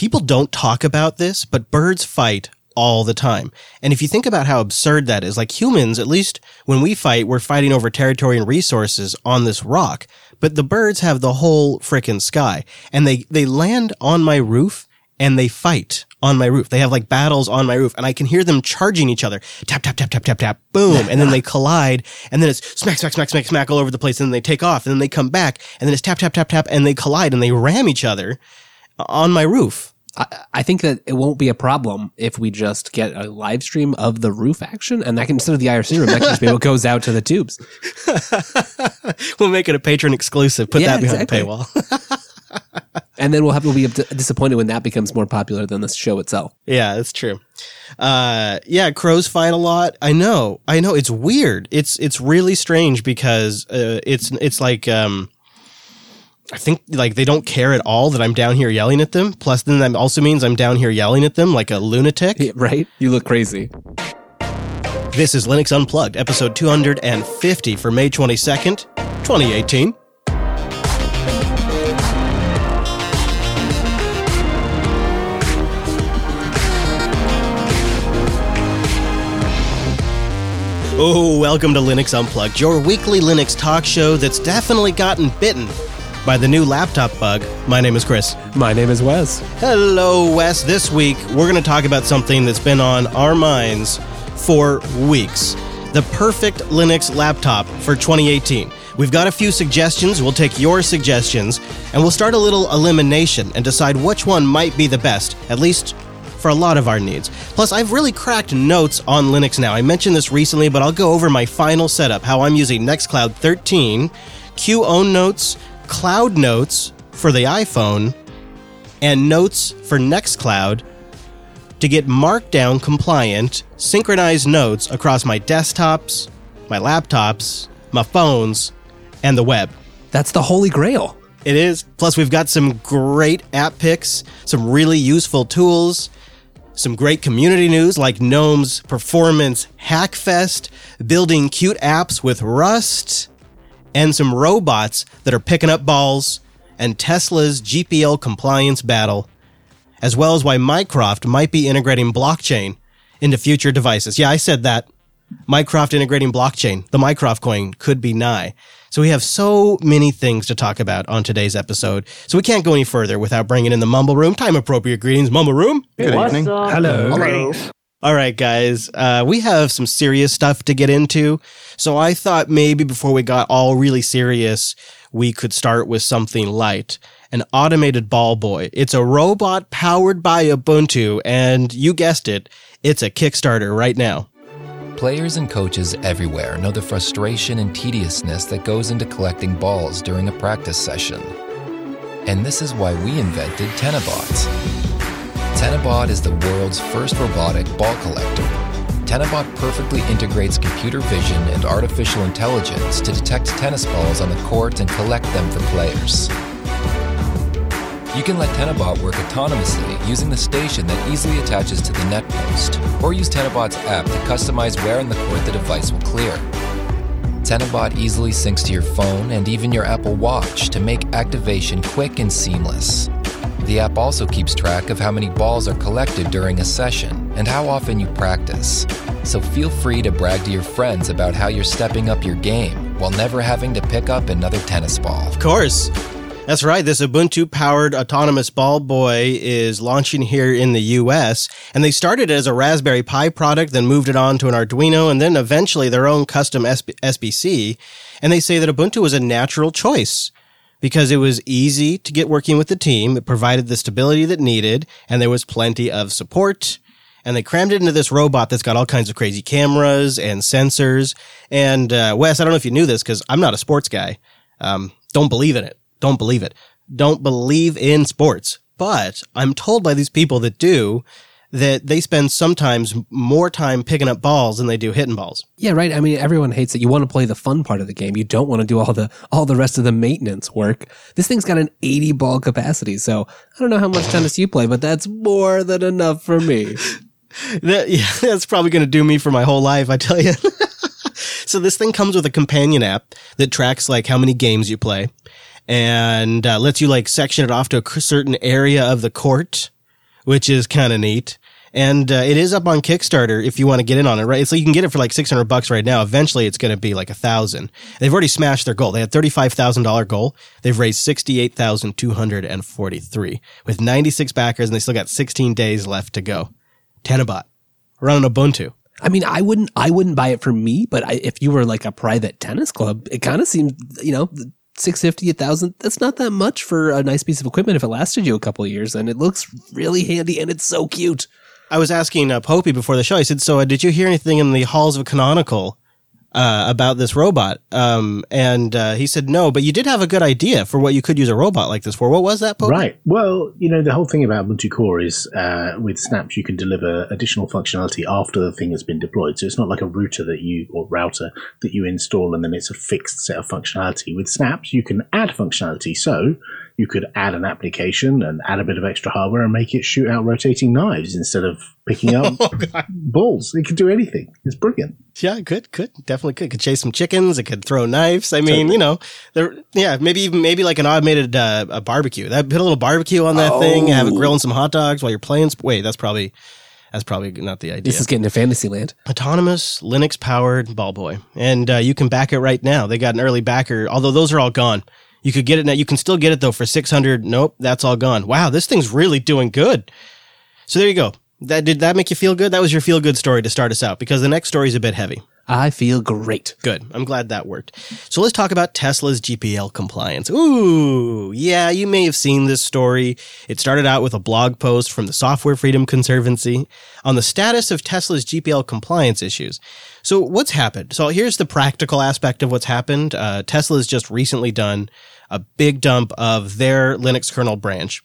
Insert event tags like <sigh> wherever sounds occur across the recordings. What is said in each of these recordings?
people don't talk about this, but birds fight all the time. And if you think about how absurd that is, like humans, at least when we fight, we're fighting over territory and resources on this rock. But the birds have the whole frickin' sky and they, they land on my roof and they fight on my roof. They have like battles on my roof and I can hear them charging each other. Tap, tap, tap, tap, tap, tap, boom. And then they collide and then it's smack, smack, smack, smack, smack all over the place. And then they take off and then they come back and then it's tap, tap, tap, tap and they collide and they ram each other on my roof. I, I think that it won't be a problem if we just get a live stream of the roof action, and that can instead of the IRC room, that can just be what goes out to the tubes. <laughs> we'll make it a patron exclusive. Put Yeah, that behind exactly. the paywall. <laughs> And then we'll have to be disappointed when that becomes more popular than the show itself. yeah, that's true. Uh, yeah, crows fight a lot. I know. I know. It's weird. It's it's really strange because uh, it's it's like um, I think like they don't care at all that I'm down here yelling at them. Plus, then that also means I'm down here yelling at them like a lunatic. Yeah, <laughs> right? You look crazy. This is Linux Unplugged, episode 250 for May 22nd, 2018. Oh, welcome to Linux Unplugged, your weekly Linux talk show that's definitely gotten bitten by the new laptop bug. My name is Chris. My name is Wes. Hello, Wes. This week, we're going to talk about something that's been on our minds for weeks the perfect Linux laptop for 2018. We've got a few suggestions. We'll take your suggestions and we'll start a little elimination and decide which one might be the best, at least for a lot of our needs. Plus, I've really cracked notes on Linux now. I mentioned this recently, but I'll go over my final setup how I'm using Nextcloud 13, QOwnNotes, Cloud Notes for the iPhone, and Notes for Nextcloud to get Markdown compliant, synchronized notes across my desktops, my laptops, my phones, and the web. That's the holy grail. It is. Plus, we've got some great app picks, some really useful tools, some great community news like Gnome's Performance Hackfest, building Qt apps with Rust, and some robots that are picking up balls, and Tesla's GPL compliance battle, as well as why Mycroft might be integrating blockchain into future devices. Yeah, I said that. Mycroft integrating blockchain. The Mycroft coin could be nigh. So we have so many things to talk about on today's episode. So we can't go any further without bringing in the Mumble Room. Time appropriate greetings, Mumble Room. Good evening. Hello. All right, guys. Uh, we have some serious stuff to get into. So I thought maybe before we got all really serious, we could start with something light. An automated ball boy. It's a robot powered by Ubuntu, and you guessed it, it's a Kickstarter right now. Players and coaches everywhere know the frustration and tediousness that goes into collecting balls during a practice session. And this is why we invented Tennibot. Tennibot is the world's first robotic ball collector. Tennibot perfectly integrates computer vision and artificial intelligence to detect tennis balls on the court and collect them for players. You can let Tennibot work autonomously using the station that easily attaches to the net post, or use Tennibot's app to customize where in the court the device will clear. Tennibot easily syncs to your phone and even your Apple Watch to make activation quick and seamless. The app also keeps track of how many balls are collected during a session and how often you practice. So feel free to brag to your friends about how you're stepping up your game while never having to pick up another tennis ball. Of course. That's right. This Ubuntu powered autonomous ball boy is launching here in the US. And they started it as a Raspberry Pi product, then moved it on to an Arduino, and then eventually their own custom SB- SBC. And they say that Ubuntu was a natural choice because it was easy to get working with the team. It provided the stability that needed, and there was plenty of support. And they crammed it into this robot that's got all kinds of crazy cameras and sensors. And uh, Wes, I don't know if you knew this because I'm not a sports guy. Um, don't believe in it. Don't believe it. Don't believe in sports. But I'm told by these people that do that they spend sometimes more time picking up balls than they do hitting balls. Yeah, right. I mean, everyone hates it. You want to play the fun part of the game. You don't want to do all the all the rest of the maintenance work. This thing's got an 80 ball capacity, so I don't know how much tennis you play, but that's more than enough for me. <laughs> That, yeah, <laughs> that's probably going to do me for my whole life, I tell you. <laughs> so this thing comes with a companion app that tracks like how many games you play and uh, lets you like section it off to a certain area of the court which is kind of neat. And uh, it is up on Kickstarter if you want to get in on it, right? So you can get it for like 600 bucks right now. Eventually it's going to be like a thousand. They've already smashed their goal. They had $35,000 goal. They've raised 68,243 with 96 backers and they still got 16 days left to go. Tennibot running Ubuntu. I mean, I wouldn't, I wouldn't buy it for me, but I, if you were like a private tennis club, it kind of seems, you know, 650, a 1000, that's not that much for a nice piece of equipment if it lasted you a couple years and it looks really handy and it's so cute. I was asking uh, Popey before the show. I said, "So, uh, did you hear anything in the halls of Canonical uh, about this robot?" Um, and uh, he said, "No, but you did have a good idea for what you could use a robot like this for. What was that, Popey? Right. Well, you know, the whole thing about Ubuntu Core is uh, with Snaps, you can deliver additional functionality after the thing has been deployed. So it's not like a router that you or router that you install and then it's a fixed set of functionality. With Snaps, you can add functionality. So you could add an application and add a bit of extra hardware and make it shoot out rotating knives instead of picking up <laughs> Oh, balls. It could do anything. It's brilliant. Yeah, it could, could definitely could. Could chase some chickens. It could throw knives. I mean, Totally. you know, there. Yeah, maybe even maybe like an automated uh, a barbecue. That put a little barbecue on that thing. Have it Oh. grilling some hot dogs while you're playing. Wait, that's probably that's probably not the idea. This is getting to fantasy land. autonomous Linux powered ball boy, and uh, you can back it right now. They got an early backer, although those are all gone. You could get it now. You can still get it though for six hundred. Nope, that's all gone. Wow, this thing's really doing good. So there you go. That did that make you feel good? That was your feel good story to start us out because the next story is a bit heavy. I feel great. Good. I'm glad that worked. So let's talk about Tesla's GPL compliance. Ooh, yeah, you may have seen this story. It started out with a blog post from the Software Freedom Conservancy on the status of Tesla's GPL compliance issues. So what's happened? So here's the practical aspect of what's happened. Uh, Tesla has just recently done a big dump of their Linux kernel branch.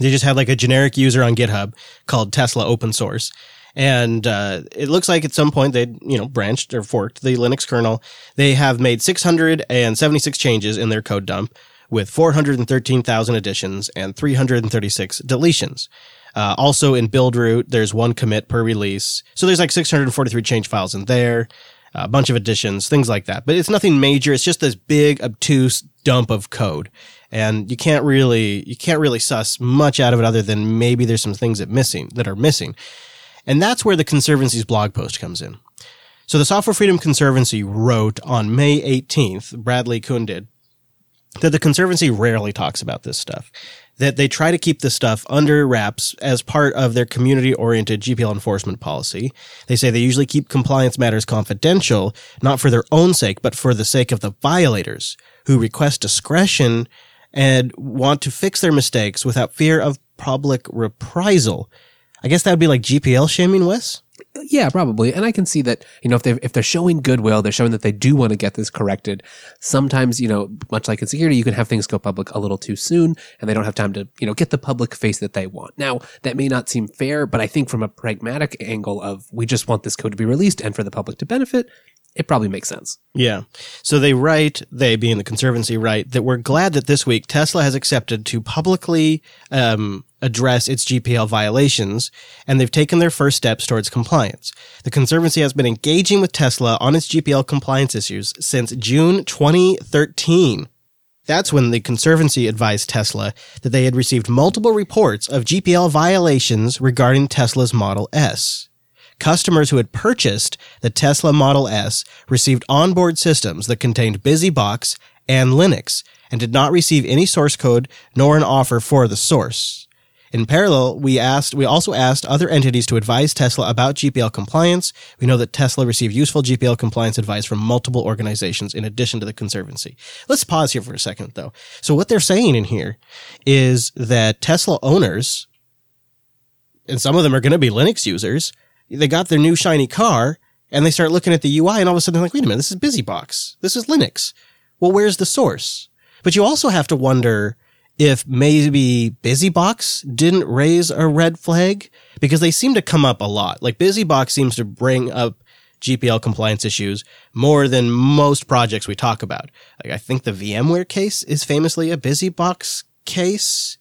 They just had like a generic user on GitHub called Tesla Open Source. And uh, it looks like at some point they, you know, branched or forked the Linux kernel. They have made 676 changes in their code dump with 413,000 additions and 336 deletions. Uh, also in build root, there's one commit per release. So there's like 643 change files in there, a bunch of additions, things like that. But it's nothing major. It's just this big obtuse dump of code. And you can't really, you can't really suss much out of it other than maybe there's some things that missing, that are missing. And that's where the Conservancy's blog post comes in. So the Software Freedom Conservancy wrote on May 18th, Bradley Kuhn did, that the Conservancy rarely talks about this stuff. That they try to keep this stuff under wraps as part of their community oriented GPL enforcement policy. They say they usually keep compliance matters confidential, not for their own sake, but for the sake of the violators who request discretion and want to fix their mistakes without fear of public reprisal. I guess that would be like GPL shaming, Wes? Yeah, probably. And I can see that, you know, if they if they're showing goodwill, they're showing that they do want to get this corrected. Sometimes, you know, much like in security, you can have things go public a little too soon and they don't have time to, you know, get the public face that they want. Now, that may not seem fair, but I think from a pragmatic angle of we just want this code to be released and for the public to benefit, it probably makes sense. Yeah. So they write, they being the Conservancy, write that we're glad that this week Tesla has accepted to publicly um, address its GPL violations, and they've taken their first steps towards compliance. The Conservancy has been engaging with Tesla on its GPL compliance issues since June 2013. That's when the Conservancy advised Tesla that they had received multiple reports of GPL violations regarding Tesla's Model S. Customers who had purchased the Tesla Model S received onboard systems that contained BusyBox and Linux and did not receive any source code nor an offer for the source. In parallel, we asked, we also asked other entities to advise Tesla about GPL compliance. We know that Tesla received useful GPL compliance advice from multiple organizations in addition to the Conservancy. Let's pause here for a second though. So what they're saying in here is that Tesla owners, and some of them are going to be Linux users, they got their new shiny car and they start looking at the UI and all of a sudden they're like, wait a minute, this is BusyBox. This is Linux. Well, where's the source? But you also have to wonder if maybe BusyBox didn't raise a red flag because they seem to come up a lot. Like BusyBox seems to bring up GPL compliance issues more than most projects we talk about. Like I think the VMware case is famously a BusyBox case.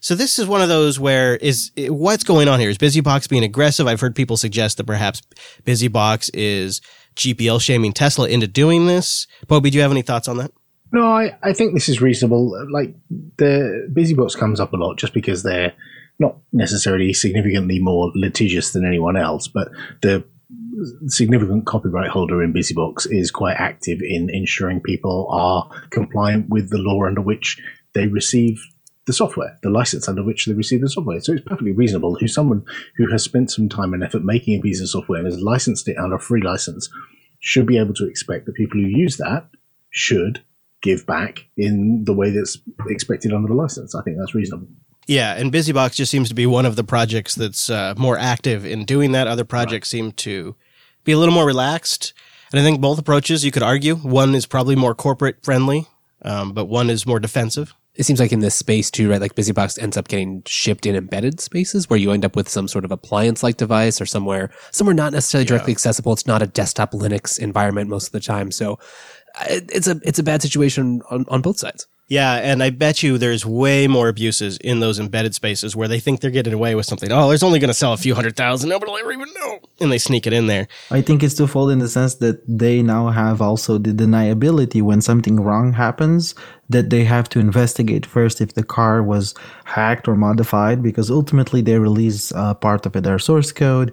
So this is one of those where is what's going on here? Is BusyBox being aggressive? I've heard people suggest that perhaps BusyBox is GPL shaming Tesla into doing this. Bobby, do you have any thoughts on that? No, I, I think this is reasonable. Like the BusyBox comes up a lot just because they're not necessarily significantly more litigious than anyone else, but the significant copyright holder in BusyBox is quite active in ensuring people are compliant with the law under which they receive the software, the license under which they receive the software. So it's perfectly reasonable who someone who has spent some time and effort making a piece of software and has licensed it under a free license should be able to expect that people who use that should give back in the way that's expected under the license. I think that's reasonable. Yeah, and BusyBox just seems to be one of the projects that's uh, more active in doing that. Other projects right. seem to be a little more relaxed. And I think both approaches, you could argue, one is probably more corporate friendly, um, but one is more defensive it seems like in this space too, right? Like BusyBox ends up getting shipped in embedded spaces where you end up with some sort of appliance like device or somewhere, somewhere not necessarily directly yeah. accessible. It's not a desktop Linux environment most of the time. So it's a, it's a bad situation on, on both sides. Yeah, and I bet you there's way more abuses in those embedded spaces where they think they're getting away with something. Oh, it's only going to sell a few hundred thousand. Nobody will ever even know. And they sneak it in there. I think it's twofold in the sense that they now have also the deniability when something wrong happens, that they have to investigate first if the car was hacked or modified, because ultimately they release uh, part of their source code.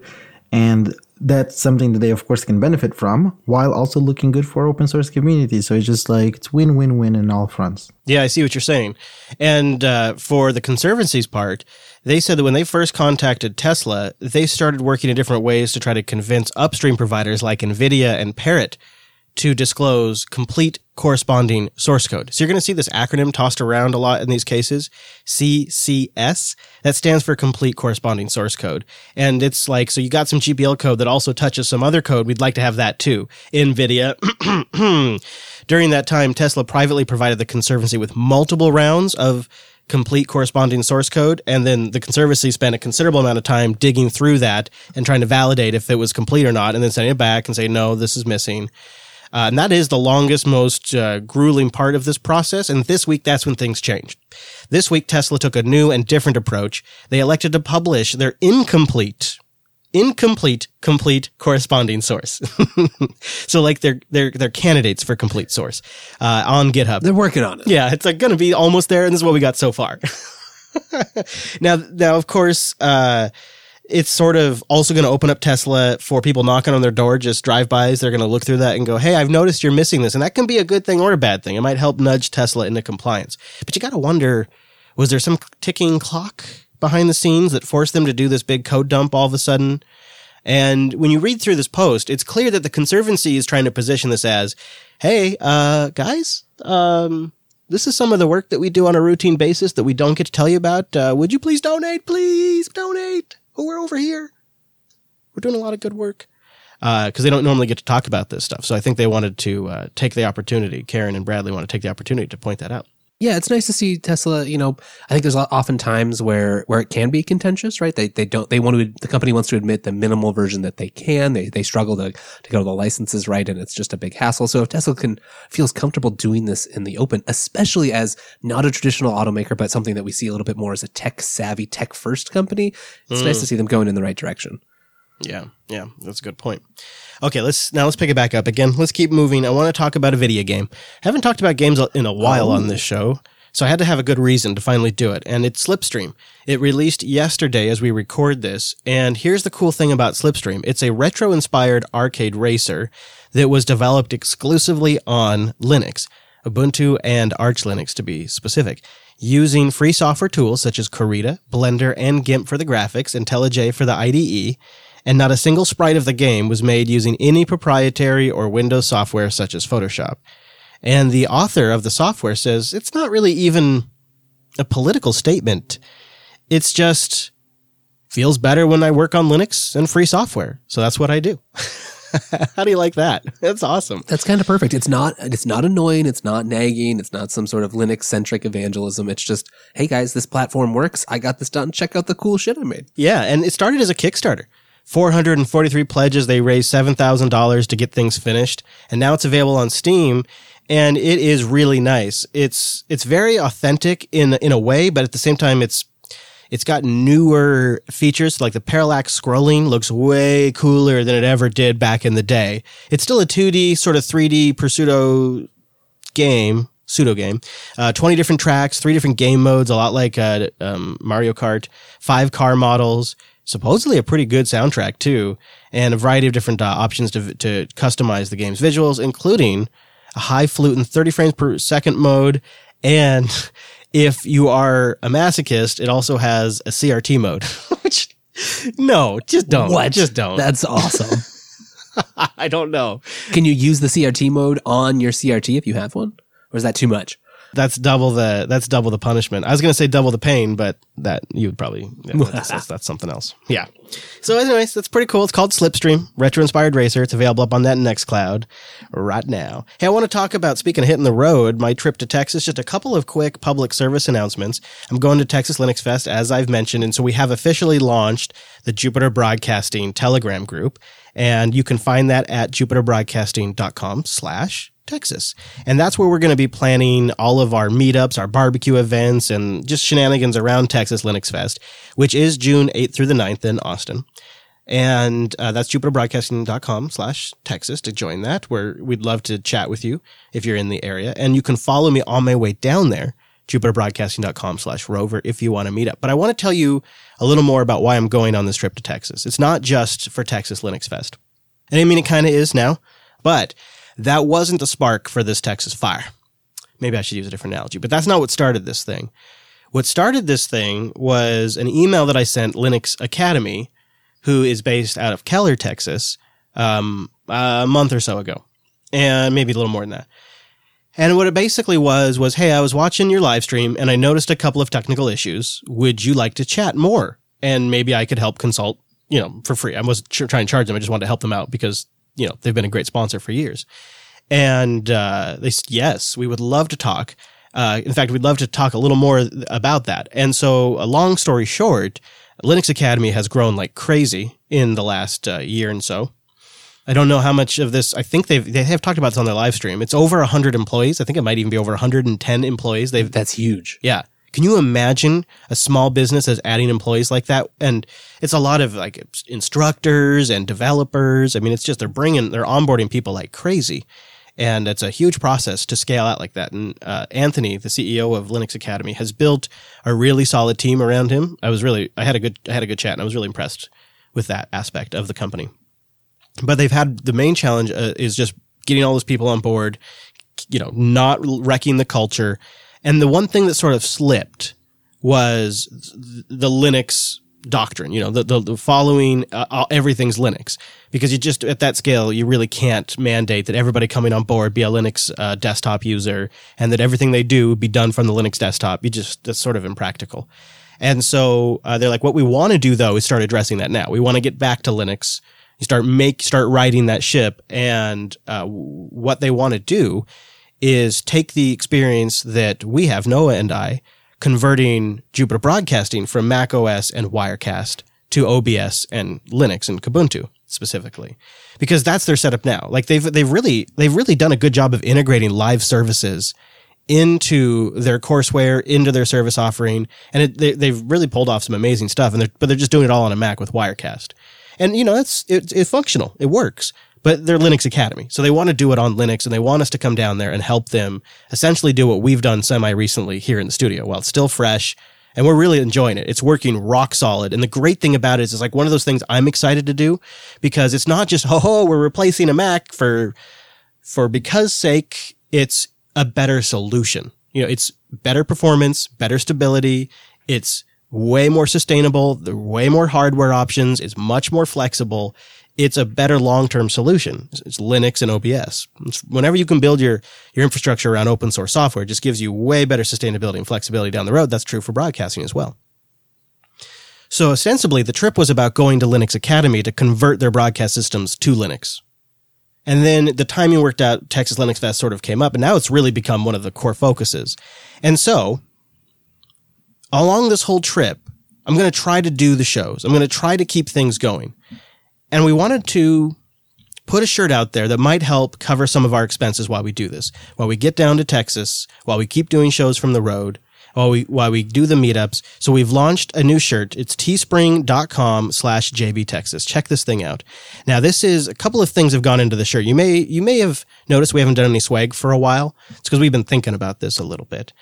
And that's something that they of course can benefit from while also looking good for open source community. So it's just like it's win win win in all fronts. Yeah i see what you're saying. And uh, for the conservancy's part they said that when they first contacted tesla they started working in different ways to try to convince upstream providers like nvidia and parrot to disclose complete corresponding source code. So you're going to see this acronym tossed around a lot in these cases, CCS. That stands for complete corresponding source code. And it's like, so you got some GPL code that also touches some other code. We'd like to have that too. NVIDIA. <clears throat> During that time, Tesla privately provided the Conservancy with multiple rounds of complete corresponding source code. And then the Conservancy spent a considerable amount of time digging through that and trying to validate if it was complete or not, and then sending it back and say, no, this is missing. Uh, and that is the longest, most uh, grueling part of this process. And this week, that's when things changed. This week, Tesla took a new and different approach. They elected to publish their incomplete incomplete complete corresponding source <laughs> so like they're they're they're candidates for complete source uh, on github they're working on it yeah it's like gonna be almost there and this is what we got so far <laughs> now now of course uh, it's sort of also going to open up Tesla for people knocking on their door, just drive-bys. They're going to look through that and go, "Hey, I've noticed you're missing this," and that can be a good thing or a bad thing. It might help nudge Tesla into compliance. But you got to wonder: was there some ticking clock behind the scenes that forced them to do this big code dump all of a sudden? And when you read through this post, it's clear that the Conservancy is trying to position this as, "Hey, uh, guys, um." This is some of the work that we do on a routine basis that we don't get to tell you about. Uh, would you please donate? Please donate oh, we're over here. We're doing a lot of good work. Because uh, they don't normally get to talk about this stuff. So I think they wanted to uh, take the opportunity. Karen and Bradley want to take the opportunity to point that out yeah, it's nice to see Tesla. You know, I think there's often times where where it can be contentious, right? They they don't they want to the company wants to admit the minimal version that they can. They they struggle to to get all the licenses right, and it's just a big hassle. So if Tesla can feels comfortable doing this in the open, especially as not a traditional automaker, but something that we see a little bit more as a tech savvy, tech first company, it's mm. nice to see them going in the right direction. Yeah, yeah, that's a good point. Okay, let's now let's pick it back up again. Let's keep moving. I want to talk about a video game. I haven't talked about games in a while oh. on this oh. show, so I had to have a good reason to finally do it, and it's Slipstream. It released yesterday as we record this, and here's the cool thing about Slipstream. It's a retro-inspired arcade racer that was developed exclusively on Linux, Ubuntu and Arch Linux to be specific using free software tools such as Krita, Blender, and GIMP for the graphics, IntelliJ for the IDE, and not a single sprite of the game was made using any proprietary or Windows software such as Photoshop. And the author of the software says it's not really even a political statement. It's just feels better when I work on Linux and free software. So that's what I do. <laughs> How do you like that? That's awesome. That's kind of perfect. It's not it's not annoying, it's not nagging, it's not some sort of Linux centric evangelism. It's just, hey guys, this platform works. I got this done. Check out the cool shit I made. Yeah, and it started as a Kickstarter. 443 pledges. They raised $7,000 to get things finished. And now it's available on Steam. And it is really nice. It's, it's very authentic in, in a way, but at the same time, it's, it's got newer features like the parallax scrolling looks way cooler than it ever did back in the day. It's still a 2D sort of 3D Pseudo game, pseudo game. Uh, 20 different tracks, three different game modes, a lot like uh, um, Mario Kart, five car models, supposedly a pretty good soundtrack too, and a variety of different uh, options to, to customize the game's visuals, including a high flute and 30 frames per second mode. And <laughs> if you are a masochist, it also has a CRT mode, <laughs> which no, just don't. What? Just don't. That's awesome. <laughs> I don't know. Can you use the CRT mode on your CRT if you have one? Or is that too much? That's double the that's double the punishment. I was gonna say double the pain, but that you would probably yeah, that's, that's, <laughs> that's something else. Yeah. So, anyways, that's pretty cool. It's called Slipstream Retro Inspired Racer. It's available up on that Nextcloud right now. Hey, I want to talk about speaking of hitting the road, my trip to Texas. Just a couple of quick public service announcements. I'm going to Texas Linux Fest as I've mentioned, and so we have officially launched the Jupiter Broadcasting Telegram group, and you can find that at jupiterbroadcasting.com/slash Texas. And that's where we're going to be planning all of our meetups, our barbecue events, and just shenanigans around Texas Linux Fest, which is June 8th through the 9th in Austin. And uh, that's jupiterbroadcasting.com slash Texas to join that, where we'd love to chat with you if you're in the area. And you can follow me on my way down there, jupiterbroadcasting.com slash rover, if you want to meet up. But I want to tell you a little more about why I'm going on this trip to Texas. It's not just for Texas Linux Fest. And I mean, it kind of is now, but that wasn't the spark for this Texas fire. Maybe I should use a different analogy, but that's not what started this thing. What started this thing was an email that I sent Linux Academy, who is based out of Keller, Texas, um, a month or so ago, and maybe a little more than that. And what it basically was was, hey, I was watching your live stream and I noticed a couple of technical issues. Would you like to chat more? And maybe I could help consult, you know, for free. I wasn't tr- trying to charge them. I just wanted to help them out because you know they've been a great sponsor for years. And uh, they said yes, we would love to talk. Uh, in fact, we'd love to talk a little more about that. And so, a long story short, Linux Academy has grown like crazy in the last uh, year and so. I don't know how much of this. I think they've they have talked about this on their live stream. It's over hundred employees. I think it might even be over 110 employees. They've That's huge. yeah. Can you imagine a small business as adding employees like that? And it's a lot of like instructors and developers. I mean, it's just they're bringing, they're onboarding people like crazy. And it's a huge process to scale out like that. And uh, Anthony, the CEO of Linux Academy, has built a really solid team around him. I was really, I had a good, I had a good chat, and I was really impressed with that aspect of the company. But they've had the main challenge uh, is just getting all those people on board, you know, not wrecking the culture. And the one thing that sort of slipped was the Linux doctrine, you know, the, the, the following uh, everything's Linux. Because you just, at that scale, you really can't mandate that everybody coming on board be a Linux uh, desktop user and that everything they do be done from the Linux desktop. You just, that's sort of impractical. And so uh, they're like, what we want to do though is start addressing that now. We want to get back to Linux. You start make, start riding that ship. And uh, what they want to do is take the experience that we have, Noah and I, converting Jupiter Broadcasting from Mac OS and Wirecast to OBS and Linux and Kubuntu specifically, because that's their setup now. Like they've they've really they've really done a good job of integrating live services into their courseware, into their service offering, and it, they, they've really pulled off some amazing stuff. And they're but they're just doing it all on a Mac with Wirecast, and you know it's it's, it's functional, it works but they're Linux Academy. So they want to do it on Linux and they want us to come down there and help them essentially do what we've done semi recently here in the studio while it's still fresh. And we're really enjoying it. It's working rock solid. And the great thing about it is it's like one of those things I'm excited to do because it's not just, oh, oh we're replacing a Mac for, for because sake. It's a better solution. You know, it's better performance, better stability. It's way more sustainable. Are way more hardware options. It's much more flexible it's a better long-term solution. It's Linux and OBS. It's whenever you can build your, your infrastructure around open source software, it just gives you way better sustainability and flexibility down the road. That's true for broadcasting as well. So ostensibly, the trip was about going to Linux Academy to convert their broadcast systems to Linux. And then the timing worked out, Texas Linux Fest sort of came up, and now it's really become one of the core focuses. And so, along this whole trip, I'm going to try to do the shows. I'm going to try to keep things going. And we wanted to put a shirt out there that might help cover some of our expenses while we do this. While we get down to Texas, while we keep doing shows from the road, while we while we do the meetups. So we've launched a new shirt. It's teespring.com slash JB Texas. Check this thing out. Now this is a couple of things have gone into the shirt. You may you may have noticed we haven't done any swag for a while. It's because we've been thinking about this a little bit.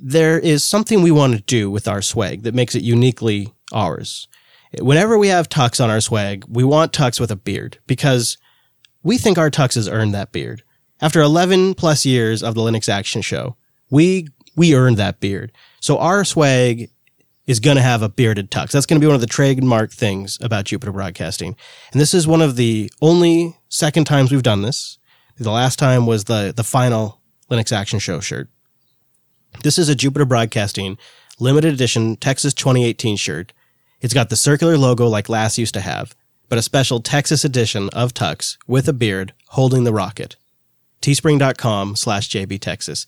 There is something we want to do with our swag that makes it uniquely ours. Whenever we have tux on our swag, we want tux with a beard because we think our tux has earned that beard. After 11 plus years of the Linux Action Show, we we earned that beard. So our swag is going to have a bearded tux. That's going to be one of the trademark things about Jupiter Broadcasting. And this is one of the only second times we've done this. The last time was the the final Linux Action Show shirt. This is a Jupiter Broadcasting limited edition Texas 2018 shirt. It's got the circular logo like last used to have, but a special Texas edition of Tux with a beard holding the rocket. Teespring.com slash JBTexas.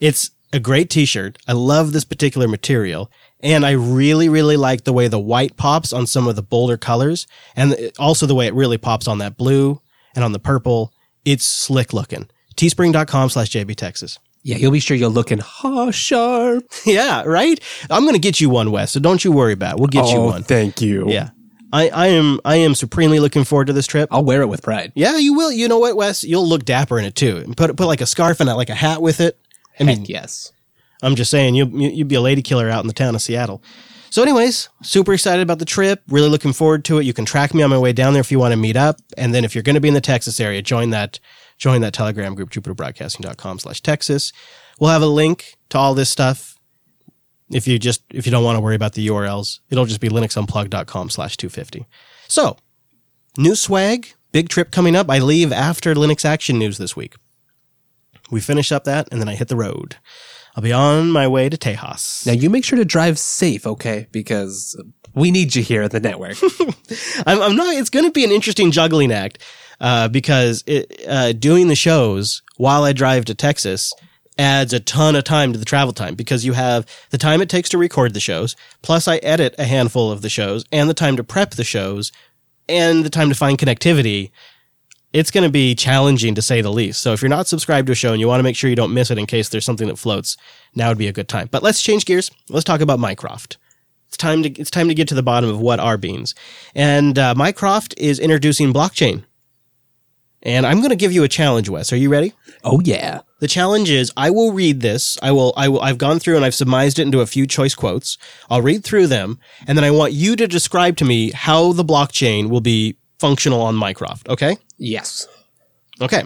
It's a great t-shirt. I love this particular material. And I really, really like the way the white pops on some of the bolder colors and also the way it really pops on that blue and on the purple. It's slick looking. Teespring.com slash JBTexas. Yeah, you'll be sure you're looking ha sharp. <laughs> Yeah, right? I'm going to get you one, Wes. So don't you worry about it. We'll get you oh, one. thank you. Yeah. I, I am I am supremely looking forward to this trip. I'll wear it with pride. Yeah, you will. You know what, Wes? You'll look dapper in it too. And put put like a scarf and like a hat with it. I mean, yes. I'm just saying, you- you'd be a lady killer out in the town of Seattle. So, anyways, super excited about the trip. Really looking forward to it. You can track me on my way down there if you want to meet up. And then if you're going to be in the Texas area, join that join that Telegram group, JupiterBroadcasting.com slash Texas. We'll have a link to all this stuff. If you just if you don't want to worry about the URLs, it'll just be linuxunplug.com slash 250. So, new swag, big trip coming up. I leave after Linux Action News this week. We finish up that, and then I hit the road. I'll be on my way to Tejas. Now you make sure to drive safe, okay? Because we need you here at the network. <laughs> I'm, I'm not. It's going to be an interesting juggling act uh, because it, uh, doing the shows while I drive to Texas adds a ton of time to the travel time because you have the time it takes to record the shows, plus I edit a handful of the shows, and the time to prep the shows, and the time to find connectivity. It's going to be challenging to say the least. So if you're not subscribed to a show and you want to make sure you don't miss it in case there's something that floats, now would be a good time. But let's change gears. Let's talk about Mycroft. It's time to it's time to get to the bottom of what are beans. And uh, Mycroft is introducing blockchain. And I'm going to give you a challenge, Wes. Are you ready? oh yeah. The challenge is I will read this. I will I will I've gone through and I've surmised it into a few choice quotes. I'll read through them and then I want you to describe to me how the blockchain will be functional on Mycroft, okay? Yes. Okay.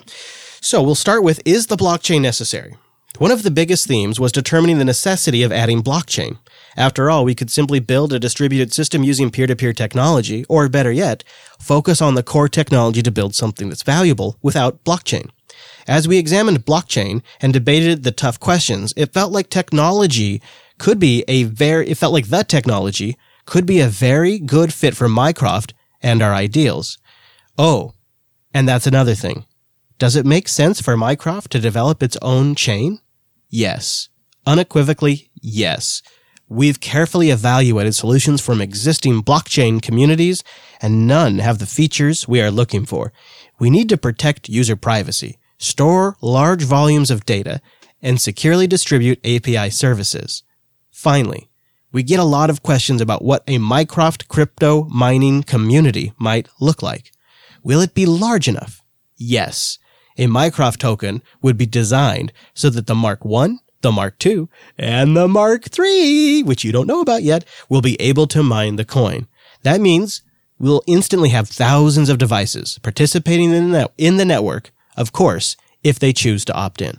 So we'll start with Is the blockchain necessary? One of the biggest themes was determining the necessity of adding blockchain. After all, we could simply build a distributed system using peer to peer technology, or better yet, focus on the core technology to build something that's valuable without blockchain. As we examined blockchain and debated the tough questions, it felt like technology could be a very, it felt like the technology could be a very good fit for Mycroft and our ideals. Oh, and that's another thing. Does it make sense for Mycroft to develop its own chain? Yes. Unequivocally, yes. We've carefully evaluated solutions from existing blockchain communities, and none have the features we are looking for. We need to protect user privacy, store large volumes of data, and securely distribute API services. Finally, we get a lot of questions about what a Mycroft crypto mining community might look like. Will it be large enough? Yes. A Mycroft token would be designed so that the Mark 1, the Mark 2, and the Mark 3, which you don't know about yet, will be able to mine the coin. That means we'll instantly have thousands of devices participating in the, in the network, of course, if they choose to opt in.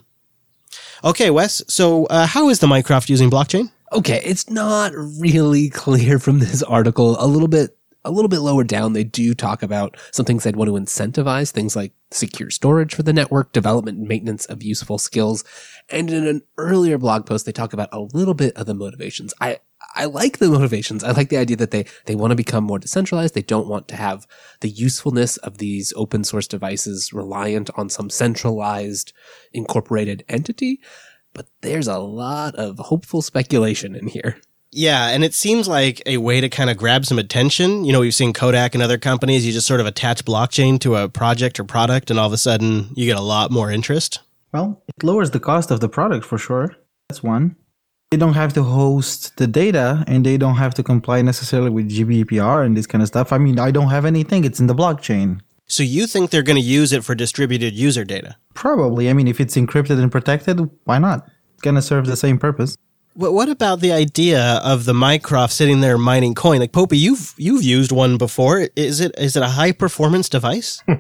Okay, Wes, so uh, how is the Mycroft using blockchain? Okay, it's not really <laughs> clear from this article. A little bit a little bit lower down, they do talk about some things they'd want to incentivize, things like secure storage for the network, development and maintenance of useful skills. And in an earlier blog post, they talk about a little bit of the motivations. I, I like the motivations. I like the idea that they, they want to become more decentralized. They don't want to have the usefulness of these open source devices reliant on some centralized incorporated entity. But there's a lot of hopeful speculation in here. Yeah, and it seems like a way to kind of grab some attention. You know, we've seen Kodak and other companies, you just sort of attach blockchain to a project or product, and all of a sudden you get a lot more interest. Well, it lowers the cost of the product for sure. That's one. they don't have to host the data and they don't have to comply necessarily with GDPR and this kind of stuff. I mean, I don't have anything. It's in the blockchain. So you think they're going to use it for distributed user data? Probably. I mean, if it's encrypted and protected, why not? It's going to serve the same purpose. What about the idea of the Mycroft sitting there mining coin? Like Popey, you've you've used one before. Is it is it a high performance device? <laughs>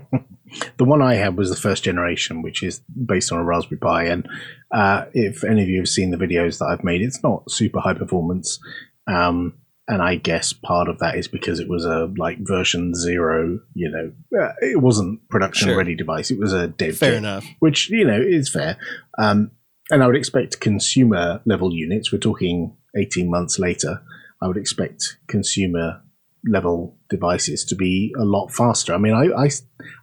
The one I had was the first generation, which is based on a Raspberry Pi. And uh, if any of you have seen the videos that I've made, it's not super high performance. Um, and I guess part of that is because it was a like version zero. You know, uh, it wasn't production Sure. ready device. It was a dev Fair kit, enough. which you know is fair. Um, and I would expect consumer level units. We're talking eighteen months later. I would expect consumer level devices to be a lot faster. I mean, I, I,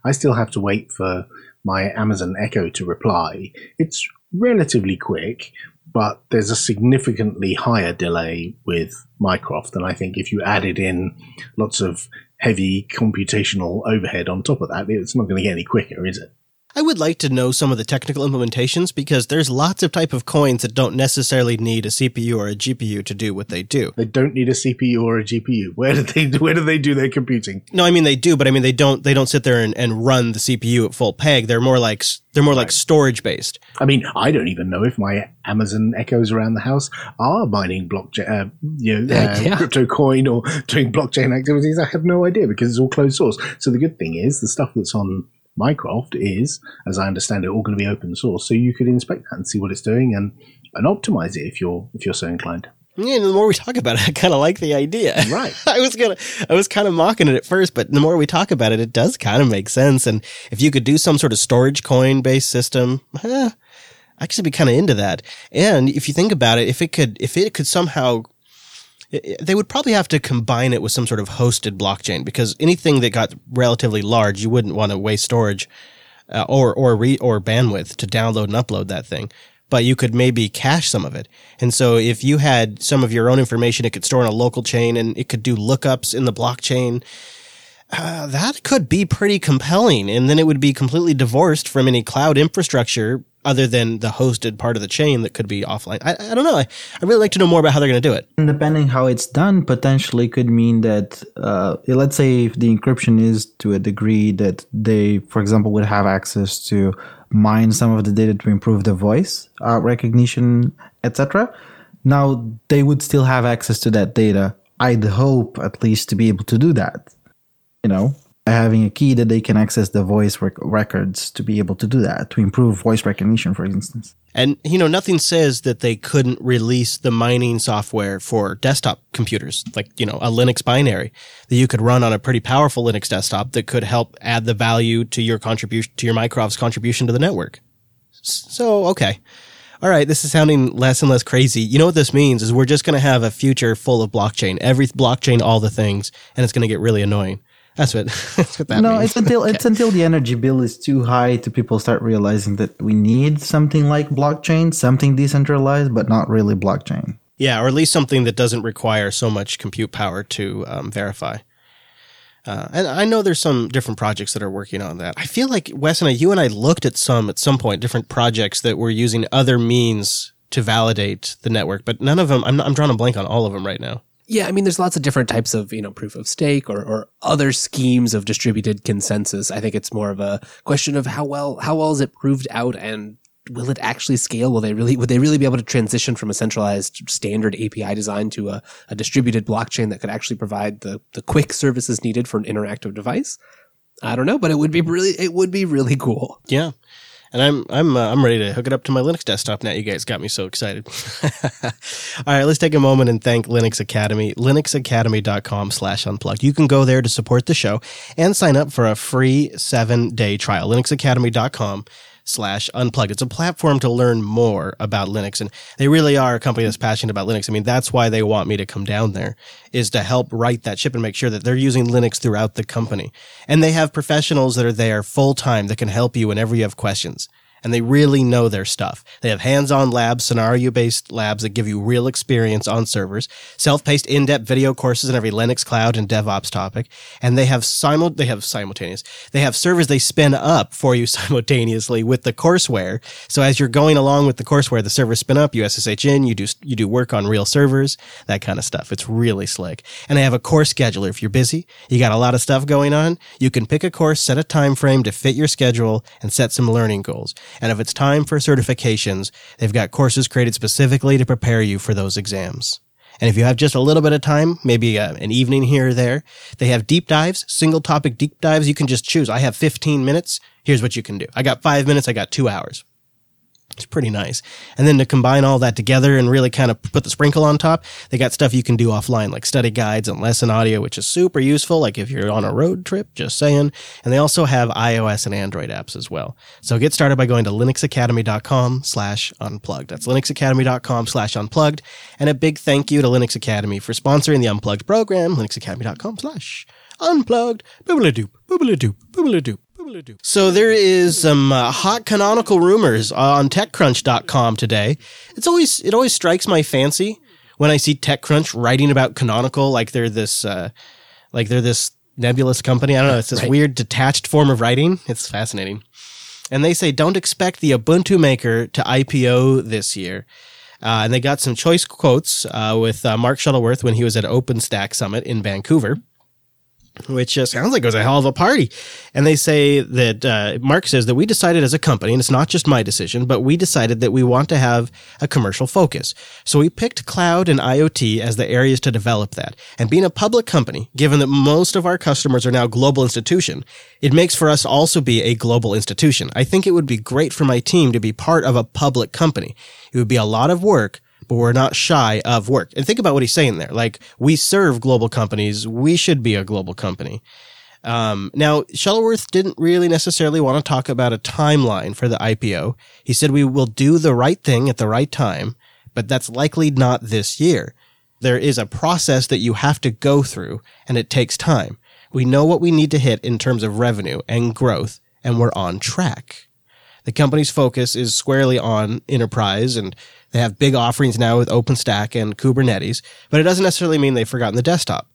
I still have to wait for my Amazon Echo to reply. It's relatively quick, but there's a significantly higher delay with Mycroft. And I think if you added in lots of heavy computational overhead on top of that, it's not going to get any quicker, is it? I would like to know some of the technical implementations because there's lots of type of coins that don't necessarily need a CPU or a GPU to do what they do. They don't need a CPU or a GPU. Where do they where do they do their computing? No, I mean they do, but I mean they don't they don't sit there and, and run the CPU at full peg. They're more like they're more like storage based. I mean, I don't even know if my Amazon Echoes around the house are mining blockchain, uh, you know, <laughs> uh, Yeah. crypto coin or doing blockchain activities. I have no idea because it's all closed source. So the good thing is the stuff that's on Mycroft is, as I understand it, all going to be open source. So you could inspect that and see what it's doing and and optimize it if you're if you're so inclined. Yeah, the more we talk about it, I kind of like the idea. Right. <laughs> I was gonna, I was kind of mocking it at first, but the more we talk about it, it does kind of make sense. And if you could do some sort of storage coin based system, eh, I actually be kind of into that. And if you think about it, if it could, if it could somehow, they would probably have to combine it with some sort of hosted blockchain because anything that got relatively large, you wouldn't want to waste storage uh, or or re- or bandwidth to download and upload that thing. But you could maybe cache some of it. And so if you had some of your own information, it could store in a local chain and it could do lookups in the blockchain. Uh, that could be pretty compelling. And then it would be completely divorced from any cloud infrastructure other than the hosted part of the chain that could be offline. I, I don't know. I, I really like to know more about how they're going to do it. And depending how it's done, potentially could mean that, uh, let's say, if the encryption is to a degree that they, for example, would have access to mine some of the data to improve the voice uh, recognition, etc. Now they would still have access to that data. I'd hope, at least, to be able to do that. You know, having a key that they can access the voice rec- records to be able to do that to improve voice recognition, for instance. And, you know, nothing says that they couldn't release the mining software for desktop computers, like, you know, a Linux binary that you could run on a pretty powerful Linux desktop that could help add the value to your contribution, to your Mycroft's contribution to the network. So, okay. All right. This is sounding less and less crazy. You know what this means is we're just going to have a future full of blockchain, every blockchain, all the things, and it's going to get really annoying. That's what, <laughs> that's what that no, means. it's until it's until the energy bill is too high to people start realizing that we need something like blockchain, something decentralized, but not really blockchain. Yeah, or at least something that doesn't require so much compute power to um, verify. Uh, and I know there's some different projects that are working on that. I feel like Wes and I, you and I looked at some at some point, different projects that were using other means to validate the network, but none of them. I'm, I'm drawing a blank on all of them right now. Yeah, I mean, there's lots of different types of, you know, proof of stake or, or other schemes of distributed consensus. I think it's more of a question of how well, how well is it proved out and will it actually scale? Will they really, would they really be able to transition from a centralized standard API design to a, a distributed blockchain that could actually provide the, the quick services needed for an interactive device? I don't know, but it would be really, it would be really cool. Yeah. And I'm I'm uh, I'm ready to hook it up to my Linux desktop now. You guys got me so excited. <laughs> All right, let's take a moment and thank Linux Academy, linuxacademy.com slash unplugged. You can go there to support the show and sign up for a free seven day trial. linuxacademy.com slash unplugged. It's a platform to learn more about Linux. And they really are a company that's passionate about Linux. I mean, that's why they want me to come down there is to help right that ship and make sure that they're using Linux throughout the company. And they have professionals that are there full time that can help you whenever you have questions. And they really know their stuff. They have hands-on labs, scenario-based labs that give you real experience on servers, self-paced in-depth video courses in every Linux cloud and DevOps topic, and they have simul they have simultaneous. They have servers they spin up for you <laughs> simultaneously with the courseware. So as you're going along with the courseware, the servers spin up, you SSH in, you do you do work on real servers, that kind of stuff. It's really slick. And they have a course scheduler. If you're busy, you got a lot of stuff going on, you can pick a course, set a time frame to fit your schedule, and set some learning goals. And if it's time for certifications, they've got courses created specifically to prepare you for those exams. And if you have just a little bit of time, maybe uh, an evening here or there, they have deep dives, single topic deep dives. You can just choose. I have 15 minutes. Here's what you can do. I got five minutes. I got two hours. It's pretty nice. And then to combine all that together and really kind of put the sprinkle on top, they got stuff you can do offline, like study guides and lesson audio, which is super useful. Like if you're on a road trip, just saying. And they also have iOS and Android apps as well. So get started by going to linuxacademy.com slash unplugged. That's linuxacademy.com slash unplugged. And a big thank you to Linux Academy for sponsoring the Unplugged program, linuxacademy.com slash unplugged. Boobly-doop, boobly-doop, boobly-doop. So there is some uh, hot Canonical rumors on TechCrunch.com today. It's always it always strikes my fancy when I see TechCrunch writing about Canonical like they're this uh, like they're this nebulous company. I don't know. It's this Right. weird detached form of writing. It's fascinating. And they say don't expect the Ubuntu maker to IPO this year. Uh, and they got some choice quotes uh, with uh, Mark Shuttleworth when he was at OpenStack Summit in Vancouver which uh, sounds like it was a hell of a party. And they say that uh, Mark says that we decided as a company, and it's not just my decision, but we decided that we want to have a commercial focus. So we picked cloud and IoT as the areas to develop that. And being a public company, given that most of our customers are now global institution, it makes for us also be a global institution. I think it would be great for my team to be part of a public company. It would be a lot of work, but we're not shy of work. And think about what he's saying there. Like, we serve global companies. We should be a global company. Um, now, Shuttleworth didn't really necessarily want to talk about a timeline for the IPO. He said we will do the right thing at the right time, but that's likely not this year. There is a process that you have to go through, and it takes time. We know what we need to hit in terms of revenue and growth, and we're on track. The company's focus is squarely on enterprise and they have big offerings now with OpenStack and Kubernetes, but it doesn't necessarily mean they've forgotten the desktop.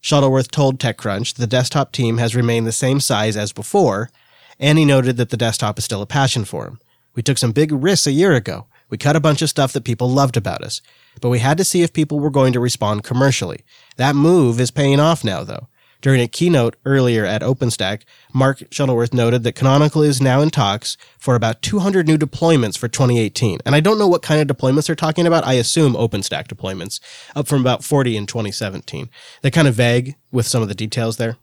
Shuttleworth told TechCrunch the desktop team has remained the same size as before, and he noted that the desktop is still a passion for him. We took some big risks a year ago. We cut a bunch of stuff that people loved about us, but we had to see if people were going to respond commercially. That move is paying off now, though. During a keynote earlier at OpenStack, Mark Shuttleworth noted that Canonical is now in talks for about 200 new deployments for 2018. And I don't know what kind of deployments they're talking about. I assume OpenStack deployments, up from about 40 in 2017. They're kind of vague with some of the details there.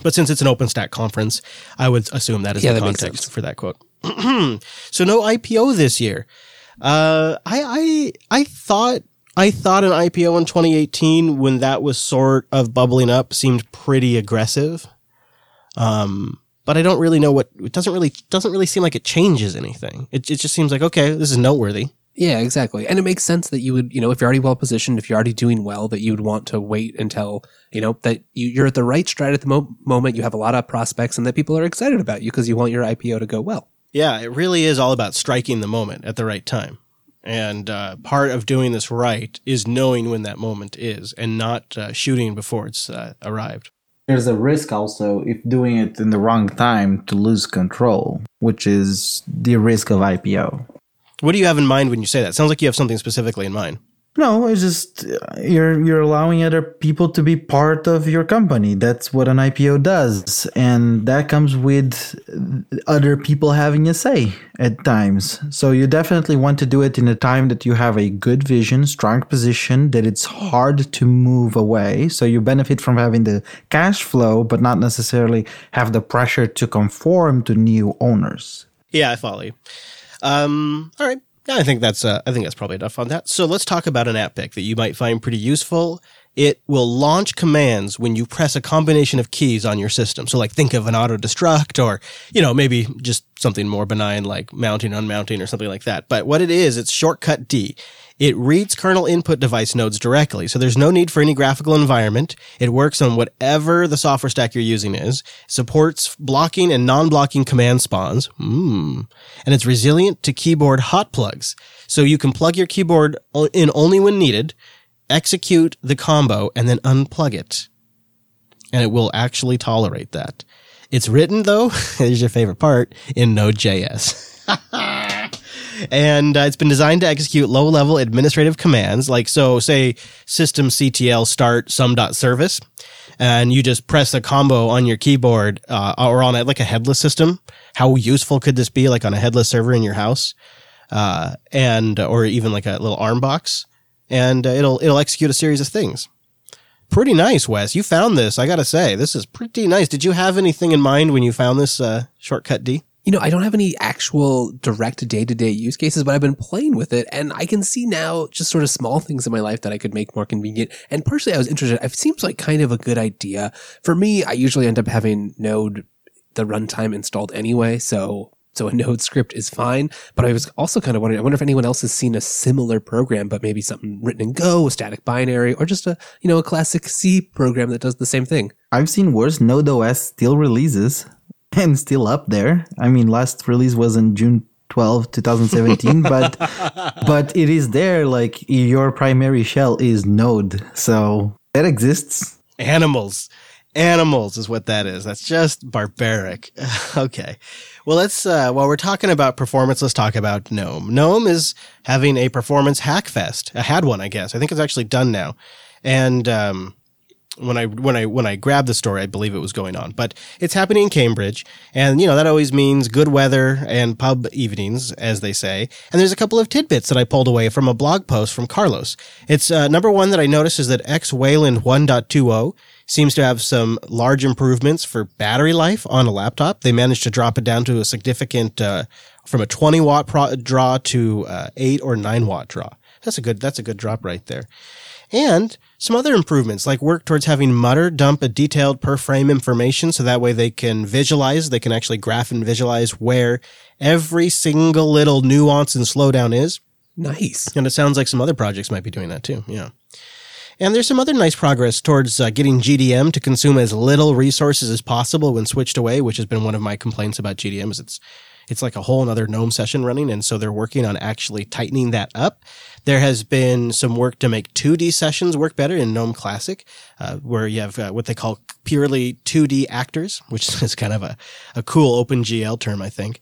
But since it's an OpenStack conference, I would assume that is Yeah, the that context for that quote. <clears throat> so no IPO this year. Uh, I, I, I thought, I thought an IPO in 2018 when that was sort of bubbling up seemed pretty aggressive. Um, but I don't really know what, it doesn't really, doesn't really seem like it changes anything. It, it just seems like, okay, this is noteworthy. Yeah, exactly. And it makes sense that you would, you know, if you're already well positioned, if you're already doing well, that you would want to wait until, you know, that you, you're at the right stride at the mo- moment. You have a lot of prospects and that people are excited about you because you want your IPO to go well. Yeah, it really is all about striking the moment at the right time. And uh, part of doing this right is knowing when that moment is and not uh, shooting before it's uh, arrived. There's a risk also if doing it in the wrong time to lose control, which is the risk of IPO. What do you have in mind when you say that? Sounds like you have something specifically in mind. No, it's just uh, you're you're allowing other people to be part of your company. That's what an IPO does, and that comes with other people having a say at times. So you definitely want to do it in a time that you have a good vision, strong position, that it's hard to move away. So you benefit from having the cash flow, but not necessarily have the pressure to conform to new owners. Yeah, I follow you. Um, all right. Yeah, I think that's uh, I think that's probably enough on that. So let's talk about an app pick that you might find pretty useful. It will launch commands when you press a combination of keys on your system. So like think of an auto destruct or, you know, maybe just something more benign like mounting, unmounting or something like that. But what it is, it's shortcut D. It reads kernel input device nodes directly, so there's no need for any graphical environment. It works on whatever the software stack you're using is, supports blocking and non-blocking command spawns, mm. and it's resilient to keyboard hot plugs. So you can plug your keyboard in only when needed, execute the combo, and then unplug it. And it will actually tolerate that. It's written though, <laughs> here's your favorite part, in Node.js. <laughs> and uh, it's been designed to execute low level administrative commands like so say systemctl start some.service and you just press a combo on your keyboard uh, or on a, like a headless system. How useful could this be like on a headless server in your house? Uh, and or even like a little arm box. And uh, it'll it'll execute a series of things. Pretty nice wes. You found this i gotta say. This is pretty nice. Did you have anything in mind when you found this uh, shortcut d You know, I don't have any actual direct day to day use cases, but I've been playing with it and I can see now just sort of small things in my life that I could make more convenient. And partially I was interested. It seems like kind of a good idea. For me, I usually end up having Node, the runtime installed anyway. So, so a <laughs> Node script is fine. But I was also kind of wondering, I wonder if anyone else has seen a similar program, but maybe something written in Go, a static binary, or just a, you know, a classic C program that does the same thing. I've seen worse. Node OS still releases and still up there. I mean, last release was in June 12, 2017, <laughs> but but it is there. Like your primary shell is Node, so that exists. Animals. Animals is what that is. That's just barbaric. <laughs> okay. Well, let's, uh, while we're talking about performance, let's talk about GNOME. GNOME is having a performance hack fest. I had one, I guess. I think it's actually done now. And, um, when I when I when I grabbed the story, I believe it was going on. But it's happening in Cambridge, and you know that always means good weather and pub evenings, as they say. And there's a couple of tidbits that I pulled away from a blog post from Carlos. It's uh, number one that I noticed is that X Wayland 1.20 seems to have some large improvements for battery life on a laptop. They managed to drop it down to a significant uh, from a 20 watt pro- draw to uh, eight or nine watt draw. That's a good that's a good drop right there and some other improvements like work towards having mutter dump a detailed per frame information so that way they can visualize they can actually graph and visualize where every single little nuance and slowdown is Nice. and it sounds like some other projects might be doing that too yeah and there's some other nice progress towards uh, getting GDM to consume as little resources as possible when switched away, which has been one of my complaints about GDM. Is it's it's like a whole other GNOME session running, and so they're working on actually tightening that up. There has been some work to make 2D sessions work better in GNOME Classic, uh, where you have uh, what they call purely 2D actors, which <laughs> is kind of a, a cool OpenGL term, I think,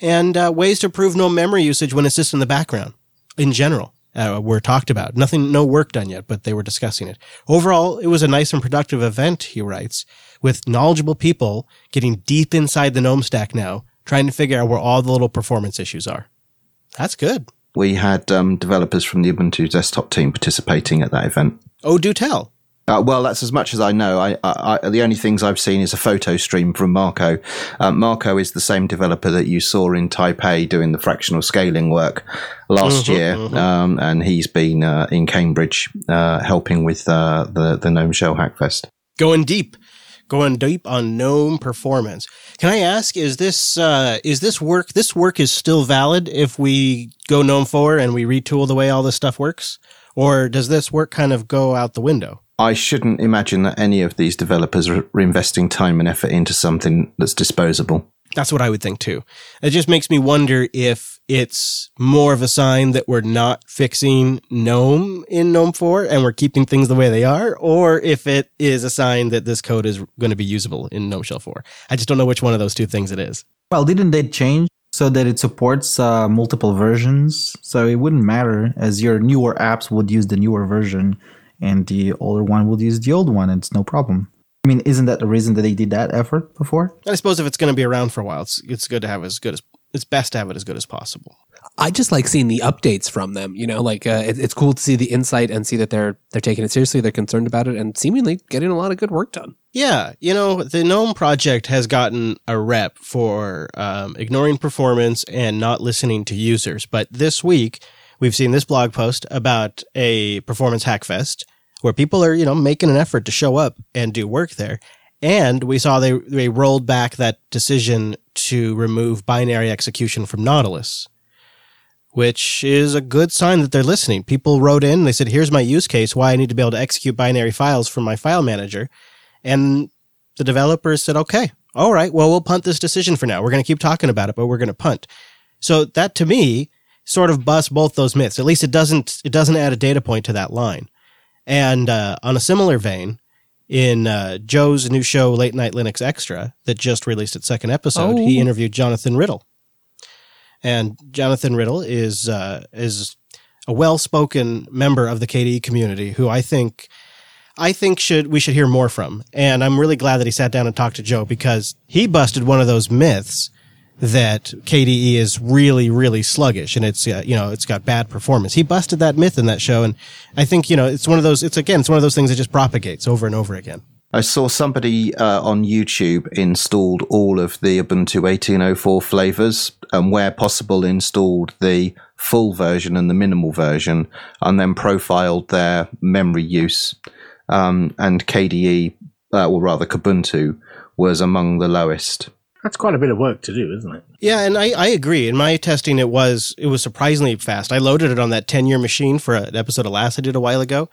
and uh, ways to prove no memory usage when it's just in the background in general uh, were talked about. Nothing, no work done yet, but they were discussing it. Overall, it was a nice and productive event, he writes, with knowledgeable people getting deep inside the GNOME stack now, trying to figure out where all the little performance issues are. That's good. We had um, developers from the Ubuntu desktop team participating at that event. Oh, do tell. Uh, well, that's as much as I know. I, I, I, the only things I've seen is a photo stream from Marco. Uh, Marco is the same developer that you saw in Taipei doing the fractional scaling work last year, Um, and he's been uh, in Cambridge uh, helping with uh, the the GNOME Shell Hackfest. Going deep. Going deep on GNOME performance. Can I ask, is this uh, is this work this work is still valid if we go GNOME 4 and we retool the way all this stuff works? Or does this work kind of go out the window? I shouldn't imagine that any of these developers are investing time and effort into something that's disposable. That's what I would think too. It just makes me wonder if it's more of a sign that we're not fixing GNOME in GNOME 4 and we're keeping things the way they are, or if it is a sign that this code is going to be usable in GNOME Shell 4. I just don't know which one of those two things it is. Well, didn't they change so that it supports uh, multiple versions? So it wouldn't matter as your newer apps would use the newer version and the older one would use the old one. It's no problem. I mean, isn't that the reason that they did that effort before? I suppose if it's going to be around for a while, it's, it's good to have as good as it's best to have it as good as possible. I just like seeing the updates from them. You know, like uh, it, it's cool to see the insight and see that they're they're taking it seriously. They're concerned about it and seemingly getting a lot of good work done. Yeah, you know, the GNOME project has gotten a rep for um, ignoring performance and not listening to users. But this week, we've seen this blog post about a performance hackfest where people are, you know, making an effort to show up and do work there. And we saw they, they rolled back that decision to remove binary execution from Nautilus, which is a good sign that they're listening. People wrote in, they said, here's my use case, why I need to be able to execute binary files from my file manager. And the developers said, okay, all right, well, we'll punt this decision for now. We're going to keep talking about it, but we're going to punt. So that to me sort of busts both those myths. At least it doesn't, it doesn't add a data point to that line. And uh, on a similar vein, in uh, Joe's new show, Late Night Linux Extra, that just released its second episode, he Oh. interviewed Jonathan Riddell. And Jonathan Riddell is uh, is a well-spoken member of the KDE community who I think I think should we should hear more from. And I'm really glad that he sat down and talked to Joe because he busted one of those myths that KDE is really really sluggish and it's uh, you know it's got bad performance. He busted that myth in that show and I think you know it's one of those it's again it's one of those things that just propagates over and over again. I saw somebody uh, on YouTube installed all of the Ubuntu 1804 flavors and where possible installed the full version and the minimal version and then profiled their memory use. Um, and KDE, uh, or rather Kubuntu, was among the lowest. That's quite a bit of work to do, isn't it? Yeah, and I, I agree. In my testing, it was it was surprisingly fast. I loaded it on that ten year machine for an episode of Last I did a while ago,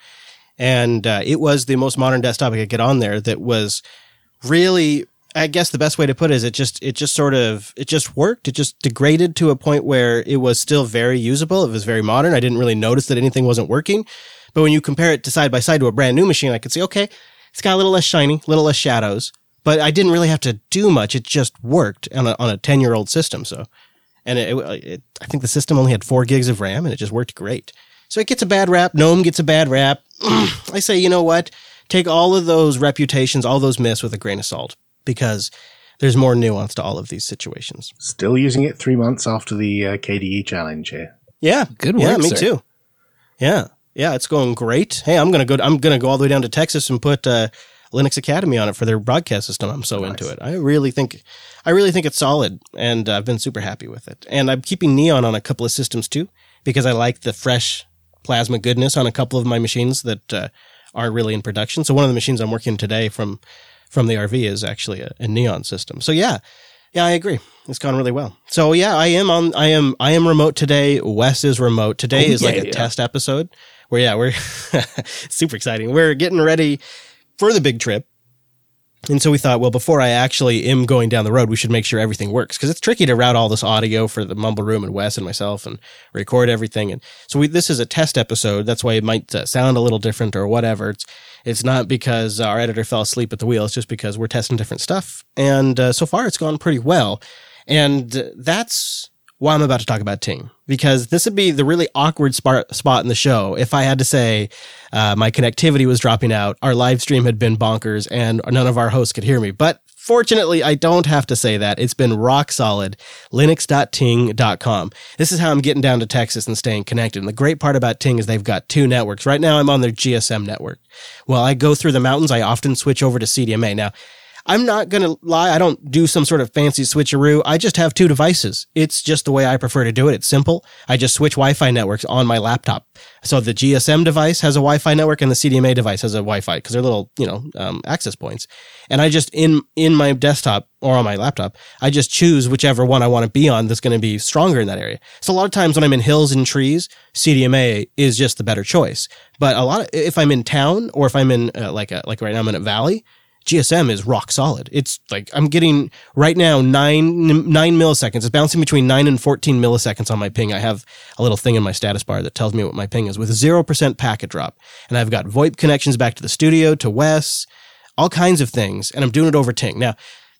and uh, it was the most modern desktop I could get on there. That was really, I guess, the best way to put it is it just it just sort of it just worked. It just degraded to a point where it was still very usable. It was very modern. I didn't really notice that anything wasn't working, but when you compare it to side by side to a brand new machine, I could say, okay, it's got a little less shiny, a little less shadows, but I didn't really have to do much. It just worked on a, on a 10 year old system. So, and it, it, I think the system only had four gigs of RAM and it just worked great. So it gets a bad rap. GNOME gets a bad rap. <clears throat> I say, you know what? Take all of those reputations, all those myths with a grain of salt because there's more nuance to all of these situations. Still using it three months after the uh, KDE challenge here. Yeah. Good work. Yeah, me sir. too. Yeah. Yeah, it's going great. Hey, I'm gonna go. I'm gonna go all the way down to Texas and put uh, Linux Academy on it for their broadcast system. I'm so into it. I really think, I really think it's solid, and I've been super happy with it. And I'm keeping Neon on a couple of systems too because I like the fresh plasma goodness on a couple of my machines that uh, aren't really in production. So one of the machines I'm working today from from the RV is actually a, a Neon system. So yeah, yeah, I agree. It's gone really well. So yeah, I am on. I am. I am remote today. Wes is remote. Today Oh, is like a yeah. test episode. Where yeah, we're <laughs> super exciting. We're getting ready for the big trip. And so we thought, well, before I actually am going down the road, we should make sure everything works because it's tricky to route all this audio for the mumble room and Wes and myself and record everything. And so we, this is a test episode. That's why it might uh, sound a little different or whatever. It's it's not because our editor fell asleep at the wheel. It's just because we're testing different stuff. And uh, so far, it's gone pretty well. And uh, that's why I'm about to talk about Ting because this would be the really awkward spot spot in the show if I had to say uh, my connectivity was dropping out, our live stream had been bonkers, and none of our hosts could hear me. But fortunately, I don't have to say that. It's been rock solid. Linux.ting.com. This is how I'm getting down to Texas and staying connected. And the great part about Ting is they've got two networks. Right now, I'm on their GSM network. While I go through the mountains. I often switch over to CDMA. Now, I'm not going to lie. I don't do some sort of fancy switcheroo. I just have two devices. It's just the way I prefer to do it. It's simple. I just switch Wi-Fi networks on my laptop. So the GSM device has a Wi-Fi network and the CDMA device has a Wi-Fi because they're little, you know, um, access points. And I just in in my desktop or on my laptop, I just choose whichever one I want to be on that's going to be stronger in that area. So a lot of times when I'm in hills and trees, CDMA is just the better choice. But a lot of if I'm in town or if I'm in uh, like a, like right now I'm in a valley, GSM is rock solid. It's like I'm getting right now nine nine milliseconds. It's bouncing between nine and fourteen milliseconds on my ping. I have a little thing in my status bar that tells me what my ping is with zero percent packet drop, and I've got VoIP connections back to the studio to Wes, all kinds of things, and I'm doing it over Ting. Now,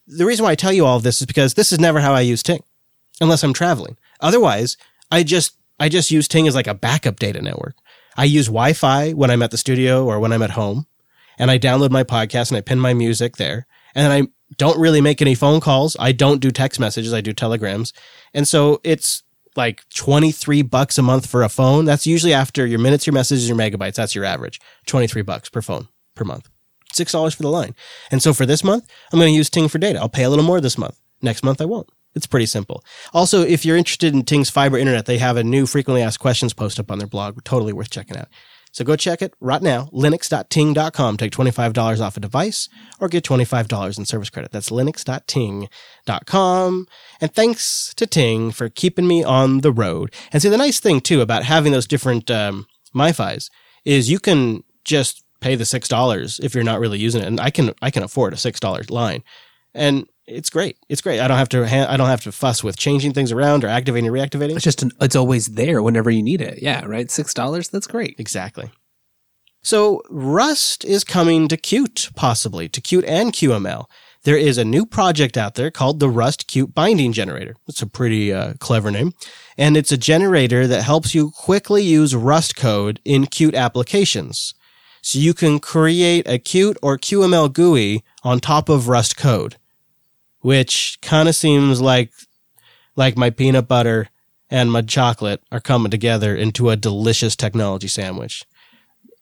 the reason why I tell you all of this is because this is never how I use Ting, unless I'm traveling. Otherwise, I just I just use Ting as like a backup data network. I use Wi-Fi when I'm at the studio or when I'm at home and I download my podcast and I pin my music there. And I don't really make any phone calls. I don't do text messages. I do telegrams. And so it's like 23 bucks a month for a phone. That's usually after your minutes, your messages, your megabytes. That's your average. 23 bucks per phone per month. $6 for the line. And so for this month, I'm going to use Ting for data. I'll pay a little more this month. Next month, I won't. It's pretty simple. Also, if you're interested in Ting's fiber internet, they have a new frequently asked questions post up on their blog. Totally worth checking out. So go check it right now, linux.ting.com. Take $25 off a device or get $25 in service credit. That's linux.ting.com. And thanks to Ting for keeping me on the road. And see, the nice thing too about having those different um, MiFis is you can just pay the $6 if you're not really using it. And I can, I can afford a $6 line. And it's great. It's great. I don't have to. Ha- I don't have to fuss with changing things around or activating, or reactivating. It's just an, it's always there whenever you need it. Yeah, right. Six dollars. That's great. Exactly. So Rust is coming to Qt, possibly to Qt and QML. There is a new project out there called the Rust Qt Binding Generator. It's a pretty uh, clever name, and it's a generator that helps you quickly use Rust code in Qt applications. So you can create a Qt or QML GUI on top of Rust code which kind of seems like like my peanut butter and my chocolate are coming together into a delicious technology sandwich.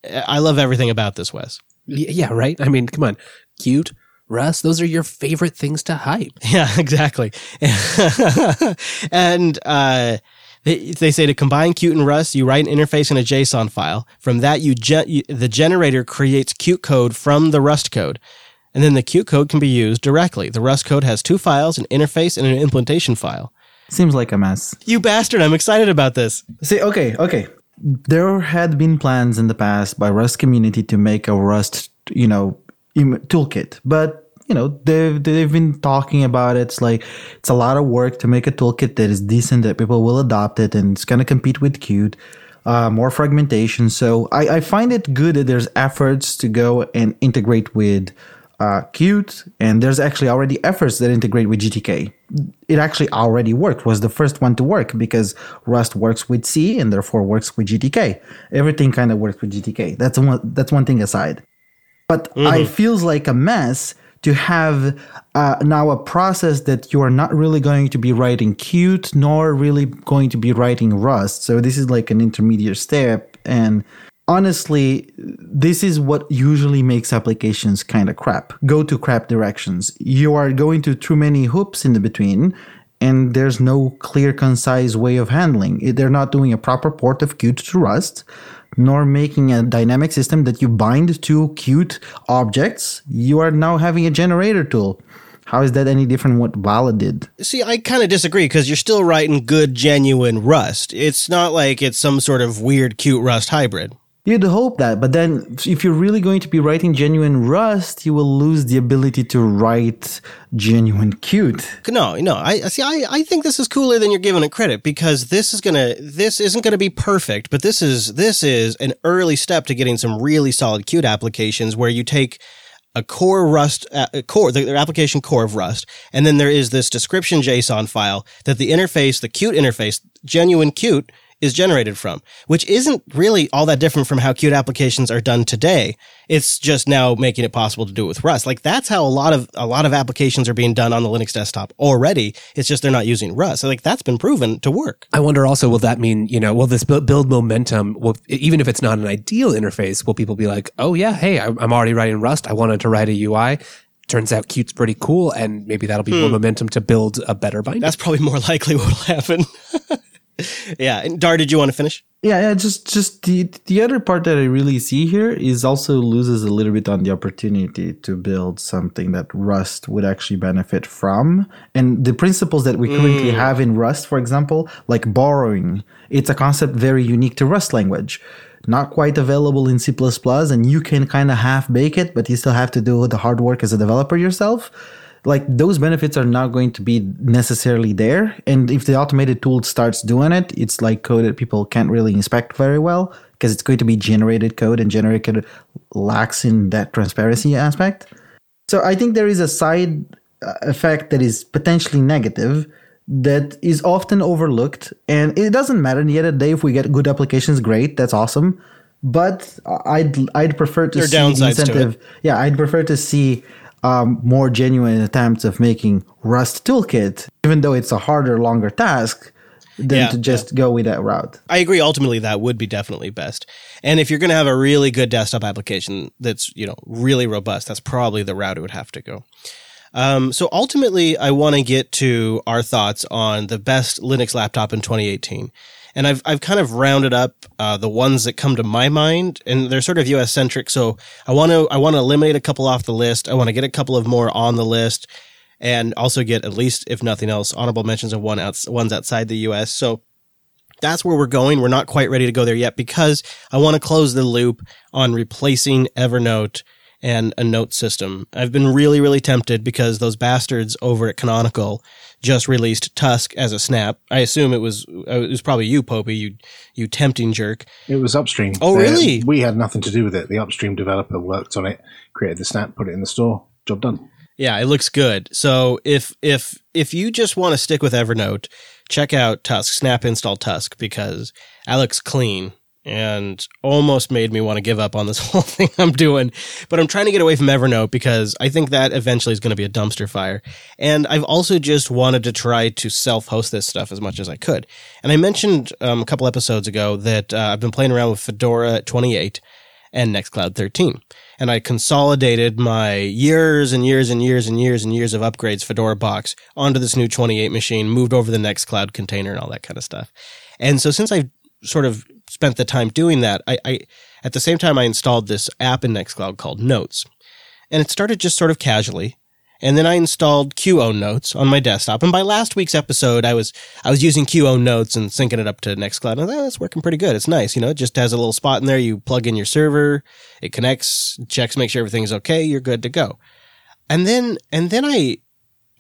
I love everything about this, Wes. Yeah, right. I mean, come on, Qt. Rust, those are your favorite things to hype. <laughs> Yeah, exactly. <laughs> and uh, they, they say to combine Qt and Rust, you write an interface in a JSON file. From that, you, ge- you the generator creates Qt code from the Rust code. And then the Qt code can be used directly. The Rust code has two files, an interface and an implementation file. Seems like a mess. You bastard, I'm excited about this. See, okay, okay. There had been plans in the past by Rust community to make a Rust, you know, im- toolkit, but you know they've they've been talking about it. It's like it's a lot of work to make a toolkit that is decent that people will adopt it and it's gonna compete with Qt. Uh, more fragmentation. So I, I find it good that there's efforts to go and integrate with uh, Qt, and there's actually already efforts that integrate with GTK. It actually already worked. Was the first one to work because Rust works with C and therefore works with GTK. Everything kind of works with GTK. That's one. That's one thing aside. But it feels like a mess to have uh, now a process that you are not really going to be writing Qt nor really going to be writing Rust. So this is like an intermediate step and honestly, this is what usually makes applications kind of crap. Go to crap directions. You are going to too many hoops in the between, and there's no clear, concise way of handling. They're not doing a proper port of Qt to Rust, nor making a dynamic system that you bind to Qt objects. You are now having a generator tool. How is that any different what Vala did? See, I kind of disagree because you're still writing good, genuine Rust. It's not like it's some sort of weird, Qt Rust hybrid. You'd hope that, but then if you're really going to be writing genuine Rust, you will lose the ability to write genuine Qt. No, no. I see. I, I think this is cooler than you're giving it credit because this is gonna. This isn't gonna be perfect, but this is this is an early step to getting some really solid Qt applications where you take a core Rust uh, a core, the, application core of Rust, and then there is this description JSON file that the interface, the Qt interface, genuine Qt, is generated from, which isn't really all that different from how Qt applications are done today. It's just now making it possible to do it with Rust. Like that's how a lot of a lot of applications are being done on the Linux desktop already. It's just they're not using Rust. So like that's been proven to work. I wonder also, will that mean, you know, will this build momentum? Will, even if it's not an ideal interface, will people be like, oh yeah, hey, I'm already writing Rust. I wanted to write a UI. Turns out Qt's pretty cool. And maybe that'll be hmm. more momentum to build a better binder. That's probably more <laughs> likely what will happen. <laughs> <laughs> yeah. And Dar, did you want to finish? Yeah, yeah, just just the the other part that I really see here is also loses a little bit on the opportunity to build something that Rust would actually benefit from. And the principles that we currently mm. have in Rust, for example, like borrowing, it's a concept very unique to Rust language. Not quite available in C++, and you can kind of half bake it, but you still have to do the hard work as a developer yourself like those benefits are not going to be necessarily there. And if the automated tool starts doing it it's like code that people can't really inspect very well because it's going to be generated code and generated code lacks in that transparency aspect. So i think there is a side uh, effect that is potentially negative that is often overlooked. And it doesn't matter in the end of the day if we get good applications great that's awesome. But i'd i'd prefer to There see downsides to it. incentive yeah i'd prefer to see um, more genuine attempts of making Rust toolkit, even though it's a harder, longer task, than Yeah, to just go with that route. I agree. Ultimately, that would be definitely best. And if you're going to have a really good desktop application that's you know really robust, that's probably the route it would have to go. Um, so ultimately, I want to get to our thoughts on the best Linux laptop in 2018. And I've I've kind of rounded up uh, the ones that come to my mind, and they're sort of U.S. centric. So I want to I want to eliminate a couple off the list. I want to get a couple of more on the list, and also get at least, if nothing else, honorable mentions of one outs- ones outside the U.S. So that's where we're going. We're not quite ready to go there yet because I want to close the loop on replacing Evernote and a note system. I've been really, really tempted because those bastards over at Canonical just released Tusk as a snap. I assume it was uh, it was probably you, Popey, you you tempting jerk. It was upstream. Oh, Uh, really? We had nothing to do with it. The upstream developer worked on it, created the snap, put it in the store. Job done. Yeah, it looks good. So if if if you just want to stick with Evernote, check out Tusk, snap install Tusk because that looks clean and almost made me want to give up on this <laughs> whole thing I'm doing. But I'm trying to get away from Evernote because I think that eventually is going to be a dumpster fire. And I've also just wanted to try to self-host this stuff as much as I could. And I mentioned um, a couple episodes ago that uh, I've been playing around with Fedora 28 and Nextcloud 13. And I consolidated my years and years and years and years and years of upgrades Fedora box onto this new 28 machine, moved over the Nextcloud container and all that kind of stuff. And so since I've sort of spent the time doing that, I, I at the same time I installed this app in Nextcloud called Notes. And it started just sort of casually. And then I installed QOwnNotes on my desktop. And by last week's episode, I was I was using QOwnNotes and syncing it up to Nextcloud. And oh, that's working pretty good. It's nice. You know, it just has a little spot in there. You plug in your server, it connects, checks, make sure everything's okay. You're good to go. And then and then I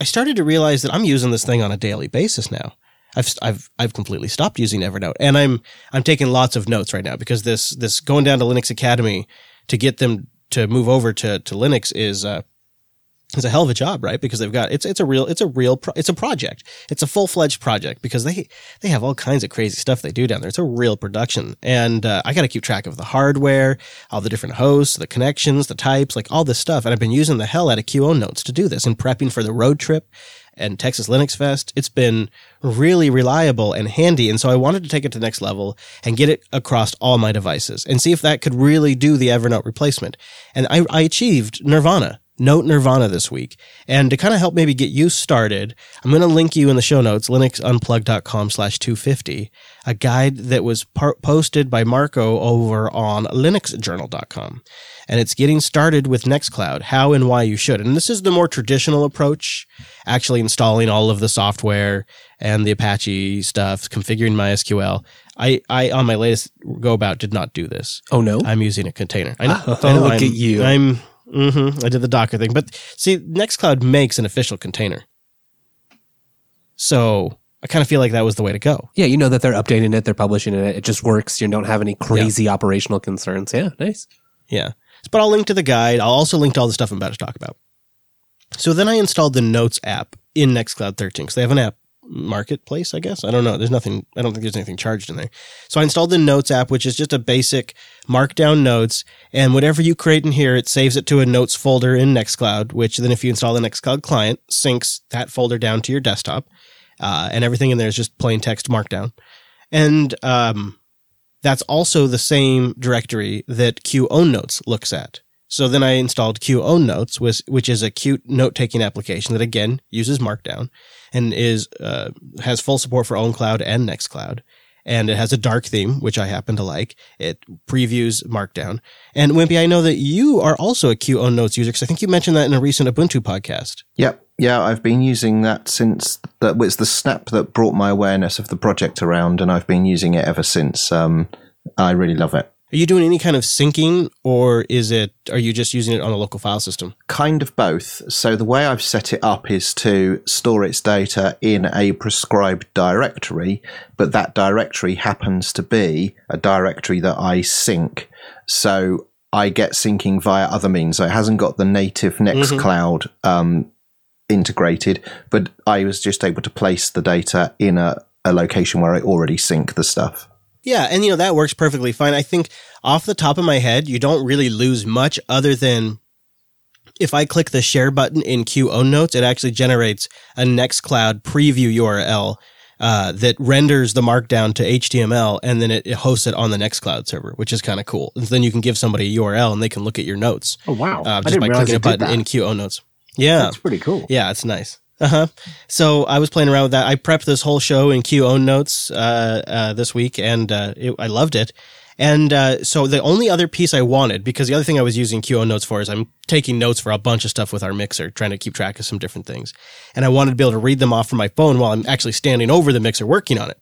I started to realize that I'm using this thing on a daily basis now. I've I've I've completely stopped using Evernote, and I'm I'm taking lots of notes right now because this this going down to Linux Academy to get them to move over to to Linux is uh, is a hell of a job, right? Because they've got it's it's a real it's a real pro, it's a project. It's a full fledged project because they they have all kinds of crazy stuff they do down there. It's a real production, and uh, I got to keep track of the hardware, all the different hosts, the connections, the types, like all this stuff. And I've been using the hell out of QOwnNotes to do this and prepping for the road trip and Texas Linux Fest. It's been really reliable and handy. And so I wanted to take it to the next level and get it across all my devices and see if that could really do the Evernote replacement. And I, I achieved Nirvana. Note Nirvana this week. And to kind of help maybe get you started, I'm going to link you in the show notes, linuxunplug.com slash 250, a guide that was par- posted by Marco over on linuxjournal.com. And it's getting started with Nextcloud, how and why you should. And this is the more traditional approach, actually installing all of the software and the Apache stuff, configuring MySQL. I, I on my latest go about did not do this. Oh no. I'm using a container. I know. Oh, I know. look I'm, at you. I'm. hmm I did the Docker thing, but see, Nextcloud makes an official container, so I kind of feel like that was the way to go. yeah, you know that they're updating it, they're publishing it. It just works. You don't have any crazy operational concerns. Yeah, nice. Yeah, but I'll link to the guide. I'll also link to all the stuff I'm about to talk about. So then I installed the Notes app in Nextcloud 13 because they have an app marketplace, I guess. I don't know. There's nothing, I don't think there's anything charged in there. So I installed the Notes app, which is just a basic markdown notes. And whatever you create in here, it saves it to a notes folder in Nextcloud, which then if you install the Nextcloud client, syncs that folder down to your desktop. Uh, and everything in there is just plain text markdown. And, um, that's also the same directory that QOwnNotes looks at. So then I installed QOwnNotes, which, which is a Qt note taking application that again uses Markdown and is uh, has full support for OwnCloud and Nextcloud. And it has a dark theme, which I happen to like. It previews Markdown. And Wimpy, I know that you are also a Own Notes user because I think you mentioned that in a recent Ubuntu podcast. Yep. Yeah, I've been using that since that was the snap that brought my awareness of the project around, and I've been using it ever since. Um, I really love it. Are you doing any kind of syncing, or is it? Are you just using it on a local file system? Kind of both. So the way I've set it up is to store its data in a prescribed directory, but that directory happens to be a directory that I sync. So I get syncing via other means. So it hasn't got the native Nextcloud um, integrated, but I was just able to place the data in a, a location where I already sync the stuff. Yeah, and you know that works perfectly fine. I think off the top of my head, you don't really lose much other than if I click the share button in QOwnNotes, it actually generates a Nextcloud preview URL uh, that renders the markdown to HTML and then it, it hosts it on the Nextcloud server, which is kind of cool. And then you can give somebody a URL and they can look at your notes Oh wow! uh, I just didn't by clicking a button in QOwnNotes. Yeah, That's pretty cool. yeah, it's nice. Uh huh. So I was playing around with that. I prepped this whole show in QOwnNotes uh, uh, this week, and uh, it, I loved it. And uh, so the only other piece I wanted, because the other thing I was using QOwnNotes for is I'm taking notes for a bunch of stuff with our mixer, trying to keep track of some different things. And I wanted to be able to read them off from my phone while I'm actually standing over the mixer working on it.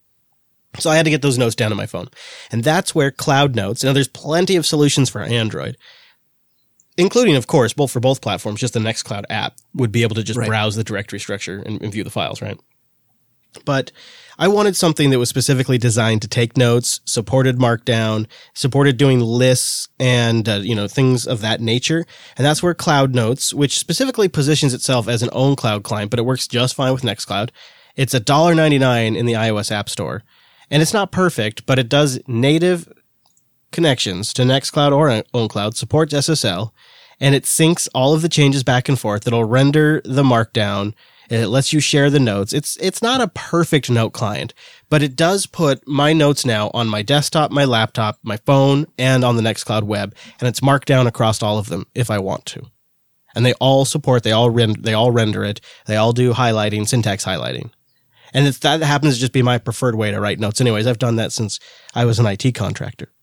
So I had to get those notes down on my phone. And that's where Cloud Notes, now there's plenty of solutions for Android, including, of course, both for both platforms, just the Nextcloud app would be able to just Right. browse the directory structure and, and view the files, right? But I wanted something that was specifically designed to take notes, supported Markdown, supported doing lists and, uh, you know, things of that nature. And that's where Cloud Notes, which specifically positions itself as an own cloud client, but it works just fine with Nextcloud. It's $1.99 in the iOS App Store. And it's not perfect, but it does native connections to Nextcloud or OwnCloud, supports SSL, and it syncs all of the changes back and forth. It'll render the markdown. and It lets you share the notes. It's it's not a perfect note client, but it does put my notes now on my desktop, my laptop, my phone, and on the Nextcloud web, and it's marked down across all of them if I want to. And they all support, they all rend, they all render it, they all do highlighting, syntax highlighting. And that happens to just be my preferred way to write notes. Anyways, I've done that since I was an IT contractor.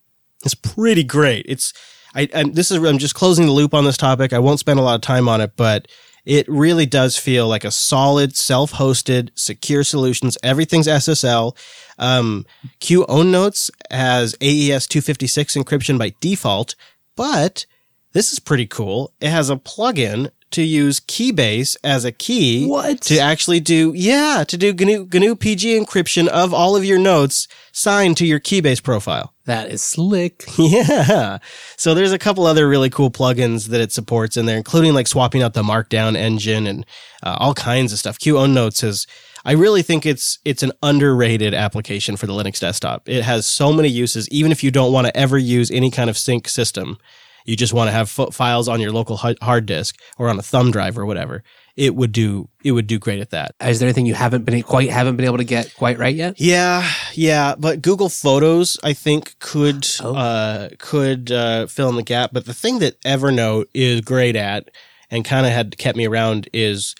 It's pretty great. It's I and this is I'm just closing the loop on this topic. I won't spend a lot of time on it, but it really does feel like a solid, self-hosted, secure solutions. Everything's SSL. Um, QOwnNotes has AES 256 encryption by default, but this is pretty cool. It has a plugin to use Keybase as a key What? to actually do yeah to do GNU, GNU PG encryption of all of your notes signed to your Keybase profile. That is slick. <laughs> Yeah. So there's a couple other really cool plugins that it supports in there, including like swapping out the Markdown engine and uh, all kinds of stuff. QOwnNotes is, I really think it's it's an underrated application for the Linux desktop. It has so many uses, even if you don't want to ever use any kind of sync system. You just want to have fo- files on your local hard disk or on a thumb drive or whatever. It would do it would do great at that. Is there anything you haven't been quite haven't been able to get quite right yet? Yeah, yeah, but Google Photos I think could Oh. uh, could uh, fill in the gap. But the thing that Evernote is great at and kind of had kept me around is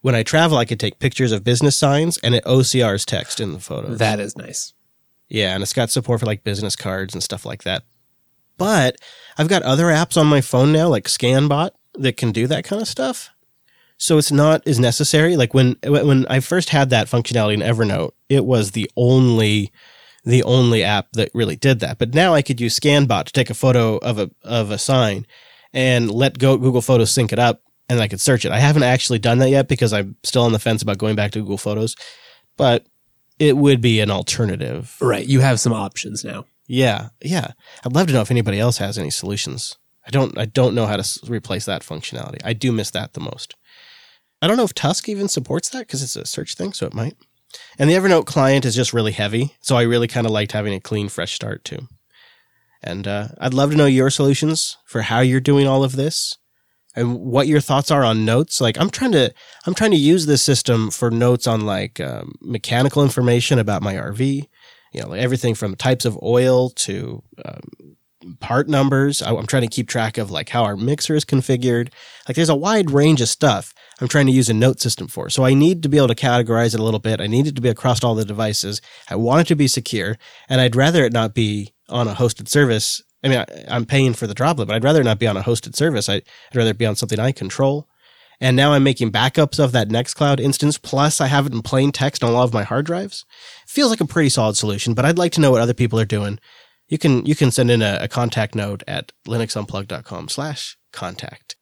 when I travel, I could take pictures of business signs and it OCRs text in the photos. That is nice. Yeah, and it's got support for like business cards and stuff like that. But I've got other apps on my phone now, like ScanBot, that can do that kind of stuff. So it's not as necessary. Like when when I first had that functionality in Evernote, it was the only the only app that really did that. But now I could use ScanBot to take a photo of a of a sign and let go Google Photos sync it up, and I could search it. I haven't actually done that yet because I'm still on the fence about going back to Google Photos, but it would be an alternative. Right. You have some options now. Yeah, yeah. I'd love to know if anybody else has any solutions. I don't. I don't know how to s- replace that functionality. I do miss that the most. I don't know if Tusk even supports that because it's a search thing, so it might. And the Evernote client is just really heavy, so I really kind of liked having a clean, fresh start too. And uh, I'd love to know your solutions for how you're doing all of this, and what your thoughts are on notes. Like I'm trying to, I'm trying to use this system for notes on like um, mechanical information about my RV you know, like everything from types of oil to um, part numbers. I, I'm trying to keep track of like how our mixer is configured. Like there's a wide range of stuff I'm trying to use a note system for. So I need to be able to categorize it a little bit. I need it to be across all the devices. I want it to be secure and I'd rather it not be on a hosted service. I mean, I, I'm paying for the droplet, but I'd rather not be on a hosted service. I, I'd rather be on something I control. And now I'm making backups of that Nextcloud instance. Plus, I have it in plain text on all of my hard drives. Feels like a pretty solid solution, but I'd like to know what other people are doing. You can you can send in a, a contact note at linuxunplug.com slash contact.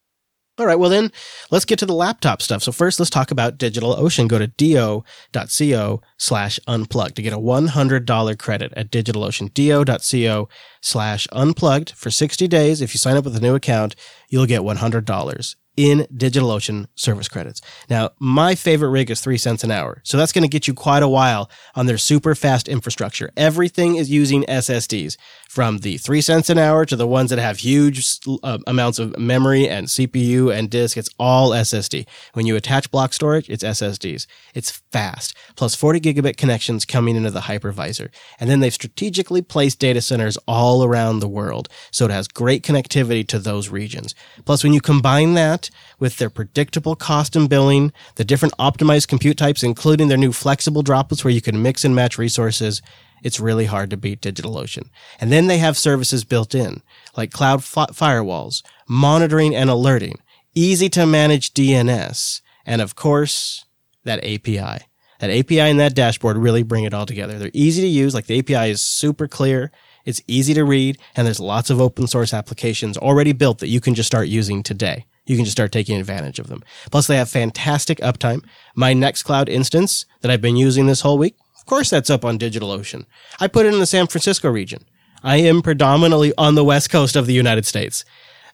All right, well then, let's get to the laptop stuff. So first, let's talk about DigitalOcean. Go to do.co slash unplugged to get a $100 credit at DigitalOcean. do.co slash unplugged for 60 days. If you sign up with a new account, you'll get $100 in DigitalOcean service credits. Now, my favorite rig is three cents an hour. So that's going to get you quite a while on their super fast infrastructure. Everything is using SSDs from the three cents an hour to the ones that have huge uh, amounts of memory and CPU and disk. It's all SSD. When you attach block storage, it's SSDs. It's fast. Plus 40 gigabit connections coming into the hypervisor. And then they've strategically placed data centers all around the world. So it has great connectivity to those regions. Plus, when you combine that with their predictable cost and billing, the different optimized compute types, including their new flexible droplets where you can mix and match resources, it's really hard to beat DigitalOcean. And then they have services built in, like cloud f- firewalls, monitoring and alerting, easy to manage DNS, and of course, that API. That API and that dashboard really bring it all together. They're easy to use, like the API is super clear, it's easy to read, and there's lots of open source applications already built that you can just start using today. You can just start taking advantage of them. Plus, they have fantastic uptime. My Nextcloud instance that I've been using this whole week, of course, that's up on DigitalOcean. I put it in the San Francisco region. I am predominantly on the west coast of the United States.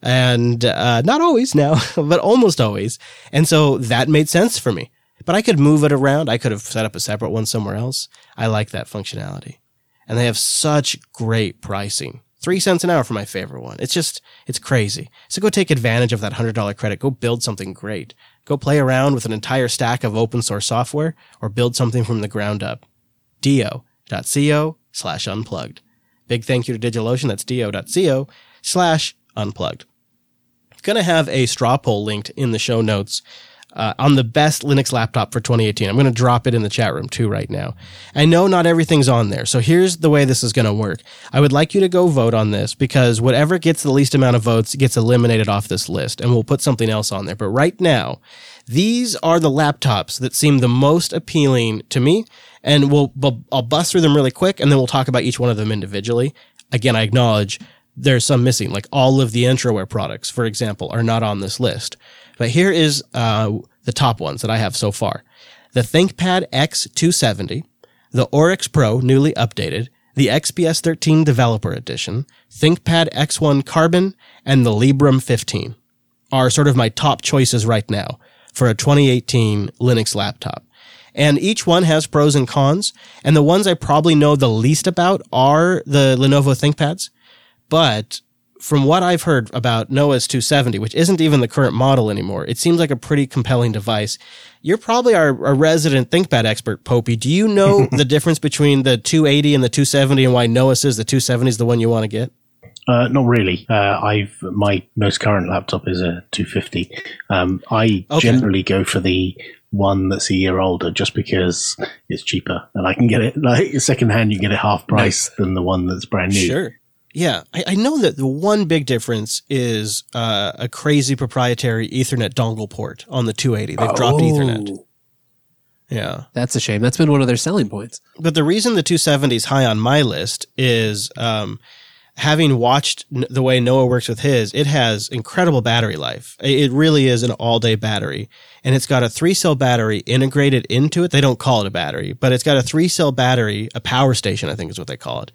And uh, not always now, <laughs> but almost always. And so that made sense for me. But I could move it around. I could have set up a separate one somewhere else. I like that functionality. And they have such great pricing. Three cents an hour for my favorite one. It's just, it's crazy. So go take advantage of that $100 credit. Go build something great. Go play around with an entire stack of open source software or build something from the ground up do.co slash unplugged. Big thank you to DigitalOcean. That's do.co slash unplugged. Going to have a straw poll linked in the show notes uh, on the best Linux laptop for 2018. I'm going to drop it in the chat room too right now. I know not everything's on there, so here's the way this is going to work. I would like you to go vote on this because whatever gets the least amount of votes gets eliminated off this list, and we'll put something else on there. But right now, these are the laptops that seem the most appealing to me and we'll, we'll I'll bust through them really quick, and then we'll talk about each one of them individually. Again, I acknowledge there's some missing, like all of the Entroware products, for example, are not on this list. But here is uh, the top ones that I have so far: the ThinkPad X270, the Oryx Pro, newly updated, the XPS 13 Developer Edition, ThinkPad X1 Carbon, and the Librem 15 are sort of my top choices right now for a 2018 Linux laptop. And each one has pros and cons. And the ones I probably know the least about are the Lenovo ThinkPads. But from what I've heard about Noah's 270, which isn't even the current model anymore, it seems like a pretty compelling device. You're probably our, our resident ThinkPad expert, Popey. Do you know <laughs> the difference between the 280 and the 270 and why Noah says the 270 is the one you want to get? Uh, not really. Uh, I've my most current laptop is a 250. Um, I okay. generally go for the one that's a year older just because it's cheaper and I can get it like secondhand. You get it half price nice. than the one that's brand new. Sure. Yeah, I, I, know that the one big difference is uh, a crazy proprietary Ethernet dongle port on the 280. They've oh. dropped Ethernet. Yeah. That's a shame. That's been one of their selling points. But the reason the 270 is high on my list is um, having watched the way Noah works with his, it has incredible battery life. It really is an all day battery. And it's got a three cell battery integrated into it. They don't call it a battery, but it's got a three cell battery, a power station, I think is what they call it,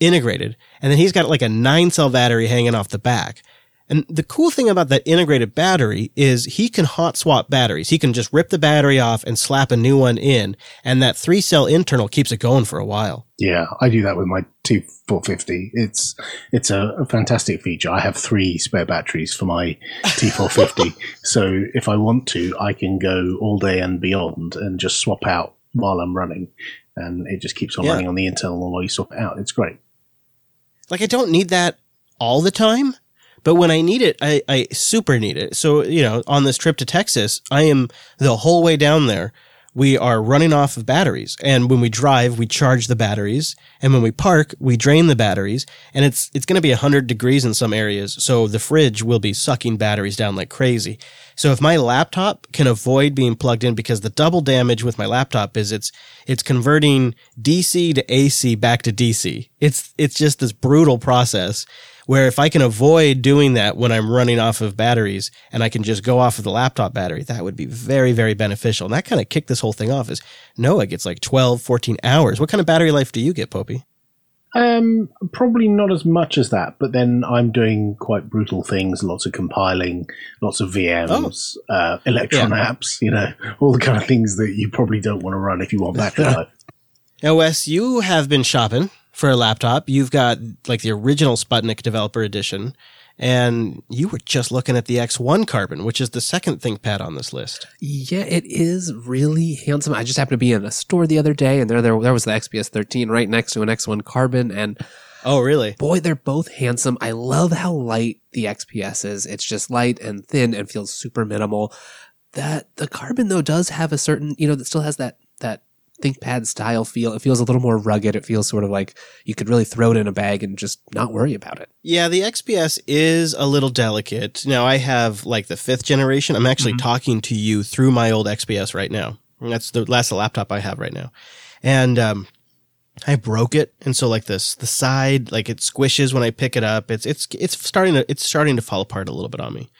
integrated. And then he's got like a nine cell battery hanging off the back. And the cool thing about that integrated battery is he can hot swap batteries. He can just rip the battery off and slap a new one in. And that three cell internal keeps it going for a while. Yeah, I do that with my T450. It's, it's a, a fantastic feature. I have three spare batteries for my T450. <laughs> so if I want to, I can go all day and beyond and just swap out while I'm running. And it just keeps on yeah. running on the internal while you swap it out. It's great. Like I don't need that all the time but when I need it, I, I super need it. So, you know, on this trip to Texas, I am the whole way down there. We are running off of batteries. And when we drive, we charge the batteries. And when we park, we drain the batteries. And it's, it's going to be 100 degrees in some areas. So the fridge will be sucking batteries down like crazy. So if my laptop can avoid being plugged in because the double damage with my laptop is it's, it's converting DC to AC back to DC. It's, it's just this brutal process where if I can avoid doing that when I'm running off of batteries and I can just go off of the laptop battery, that would be very, very beneficial. And that kind of kicked this whole thing off is Noah gets like 12, 14 hours. What kind of battery life do you get, Popey? Um, probably not as much as that, but then I'm doing quite brutal things, lots of compiling, lots of VMs, oh. uh, Electron yeah. apps, you know, all the kind of things that you probably don't want to run if you want battery <laughs> life. Now, Wes, you have been shopping for a laptop. You've got like the original Sputnik Developer Edition, and you were just looking at the X1 Carbon, which is the second ThinkPad on this list. Yeah, it is really handsome. I just happened to be in a store the other day, and there there, there was the XPS 13 right next to an X1 Carbon, and Oh, really? boy, they're both handsome. I love how light the XPS is. It's just light and thin and feels super minimal. That the Carbon though does have a certain, you know, that still has that that ThinkPad style feel. It feels a little more rugged. It feels sort of like you could really throw it in a bag and just not worry about it. Yeah, the XPS is a little delicate. Now, I have like the fifth generation. I'm actually talking to you through my old XPS right now. That's the last laptop I have right now. And, um, I broke it. And so like this, the side, like it squishes when I pick it up. It's, it's, it's starting to, it's starting to fall apart a little bit on me.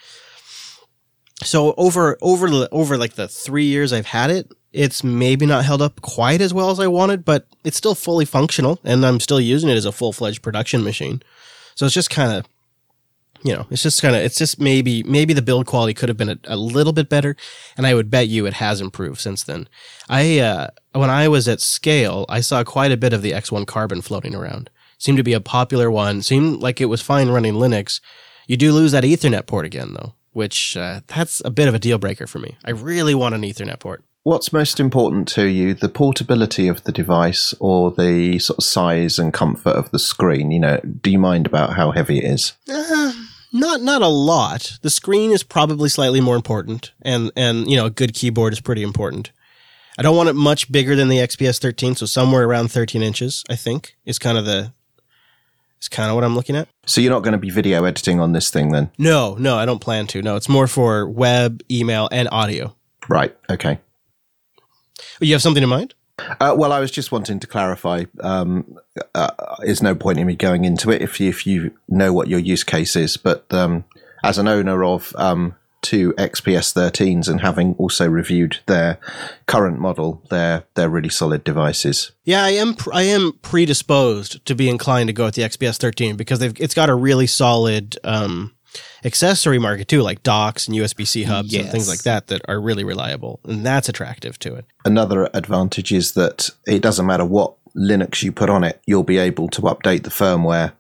So over, over, the over like the three years I've had it, it's maybe not held up quite as well as I wanted, but it's still fully functional and I'm still using it as a full fledged production machine. So it's just kind of, you know, it's just kind of, it's just maybe, maybe the build quality could have been a, a little bit better. And I would bet you it has improved since then. I, uh, when I was at scale, I saw quite a bit of the X1 Carbon floating around. Seemed to be a popular one. Seemed like it was fine running Linux. You do lose that Ethernet port again though, which, uh, that's a bit of a deal breaker for me. I really want an Ethernet port. What's most important to you, the portability of the device or the sort of size and comfort of the screen? You know, do you mind about how heavy it is? Uh, not not a lot. The screen is probably slightly more important, and and you know a good keyboard is pretty important. I don't want it much bigger than the XPS 13, so somewhere around 13 inches. I think is kind of the is kind of what I'm looking at. So you're not going to be video editing on this thing then? No, no, I don't plan to. No, it's more for web, email, and audio. Right. Okay. You have something in mind? Uh, well, I was just wanting to clarify. Um, uh, there's no point in me going into it if you, if you know what your use case is. But um, as an owner of um, two XPS 13s and having also reviewed their current model, they're they're really solid devices. Yeah, I am. I am predisposed to be inclined to go with the XPS 13 because they've it's got a really solid um, accessory market too, like docks and USB C hubs and things like that that are really reliable, and that's attractive to it. Another advantage is that it doesn't matter what Linux you put on it, you'll be able to update the firmware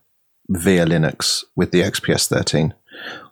via Linux with the XPS 13.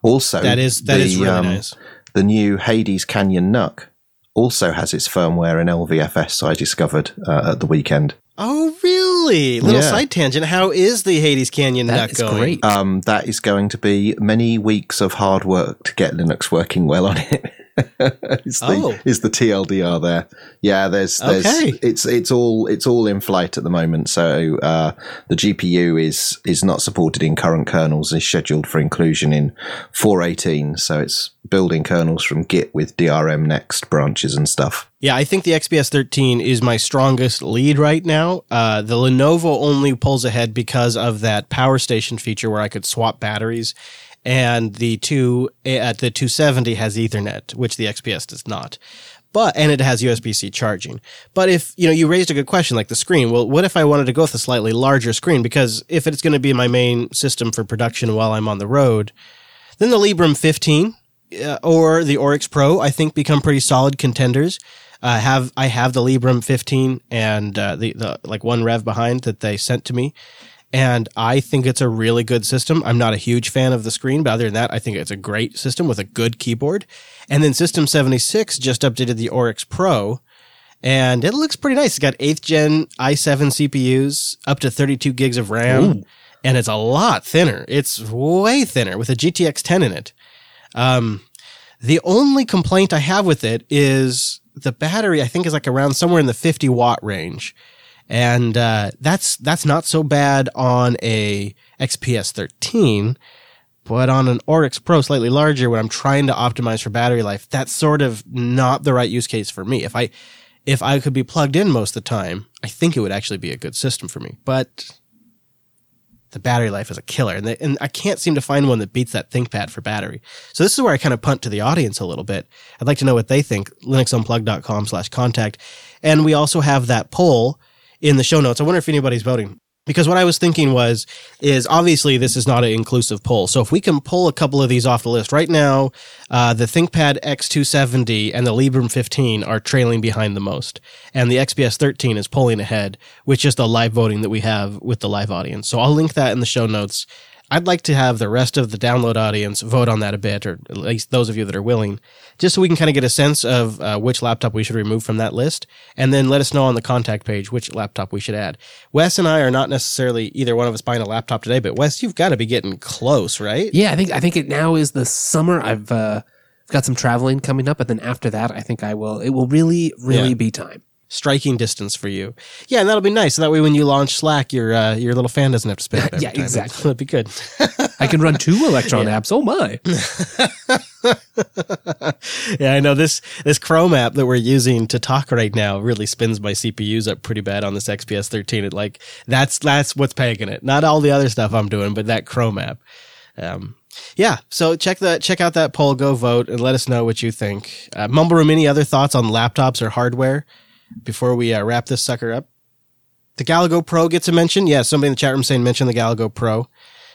Also, That is that is really nice. The new Hades Canyon NUC also has its firmware in LVFS. I discovered uh, at the weekend. Oh, really? Little Yeah. side tangent. How is the Hades Canyon That NUC is going? great. Um, that is going to be many weeks of hard work to get Linux working well on it. <laughs> <laughs> is, the, Oh. is the TLDR there? Yeah, there's, there's Okay. it's it's all it's all in flight at the moment. So uh, the GPU is is not supported in current kernels. is scheduled for inclusion in 4.18. So it's building kernels from Git with DRM next branches and stuff. Yeah, I think the XPS 13 is my strongest lead right now. Uh, the Lenovo only pulls ahead because of that power station feature where I could swap batteries, and the two at the 270 has Ethernet, which the XPS does not. But and it has USB C charging. But if you know, you raised a good question, like the screen. Well, what if I wanted to go with a slightly larger screen? Because if it's going to be my main system for production while I'm on the road, then the Librem 15 uh, or the Oryx Pro, I think, become pretty solid contenders. Uh, have I have the Librem 15 and uh, the the like one rev behind that they sent to me, and I think it's a really good system. I'm not a huge fan of the screen, but other than that, I think it's a great system with a good keyboard. And then System 76 just updated the Oryx Pro, and it looks pretty nice. It's got eighth gen i7 CPUs, up to 32 gigs of RAM, and it's a lot thinner. It's way thinner with a GTX 10 in it. Um, the only complaint I have with it is the battery. I think is like around somewhere in the 50 watt range, and uh, that's that's not so bad on a XPS 13. But on an Oryx Pro, slightly larger, when I'm trying to optimize for battery life, that's sort of not the right use case for me. If I if I could be plugged in most of the time, I think it would actually be a good system for me. But the battery life is a killer, and, and I can't seem to find one that beats that ThinkPad for battery. So this is where I kind of punt to the audience a little bit. I'd like to know what they think. LinuxUnplugged.com slash contact, and we also have that poll in the show notes. I wonder if anybody's voting. because what I was thinking was is obviously this is not an inclusive poll. So if we can pull a couple of these off the list right now, uh, the ThinkPad X270 and the Librem 15 are trailing behind the most, and the XPS 13 is pulling ahead with just the live voting that we have with the live audience. So I'll link that in the show notes. I'd like to have the rest of the download audience vote on that a bit, or at least those of you that are willing, just so we can kind of get a sense of uh, which laptop we should remove from that list, and then let us know on the contact page which laptop we should add. Wes and I are not necessarily either one of us buying a laptop today, but Wes, you've got to be getting close, right? Yeah, I think I think it now is the summer. I've uh, got some traveling coming up, and then after that, I think I will. It will really, really Yeah. be time. Striking distance for you. Yeah, and that'll be nice. So that way, when you launch Slack, your uh, your little fan doesn't have to spin up. <laughs> Yeah, time. exactly. That'd <laughs> be good. <laughs> I can run two Electron apps. Oh my! yeah, I know this this Chrome app that we're using to talk right now really spins my CPUs up pretty bad on this XPS 13. It like that's that's what's pegging it. Not all the other stuff I'm doing, but that Chrome app. Um, yeah, so check that check out that poll, go vote, and let us know what you think. Uh, Mumble Room, any other thoughts on laptops or hardware before we uh, wrap this sucker up? The Galago Pro gets a mention. Yeah, somebody in the chat room saying mention the Galago Pro.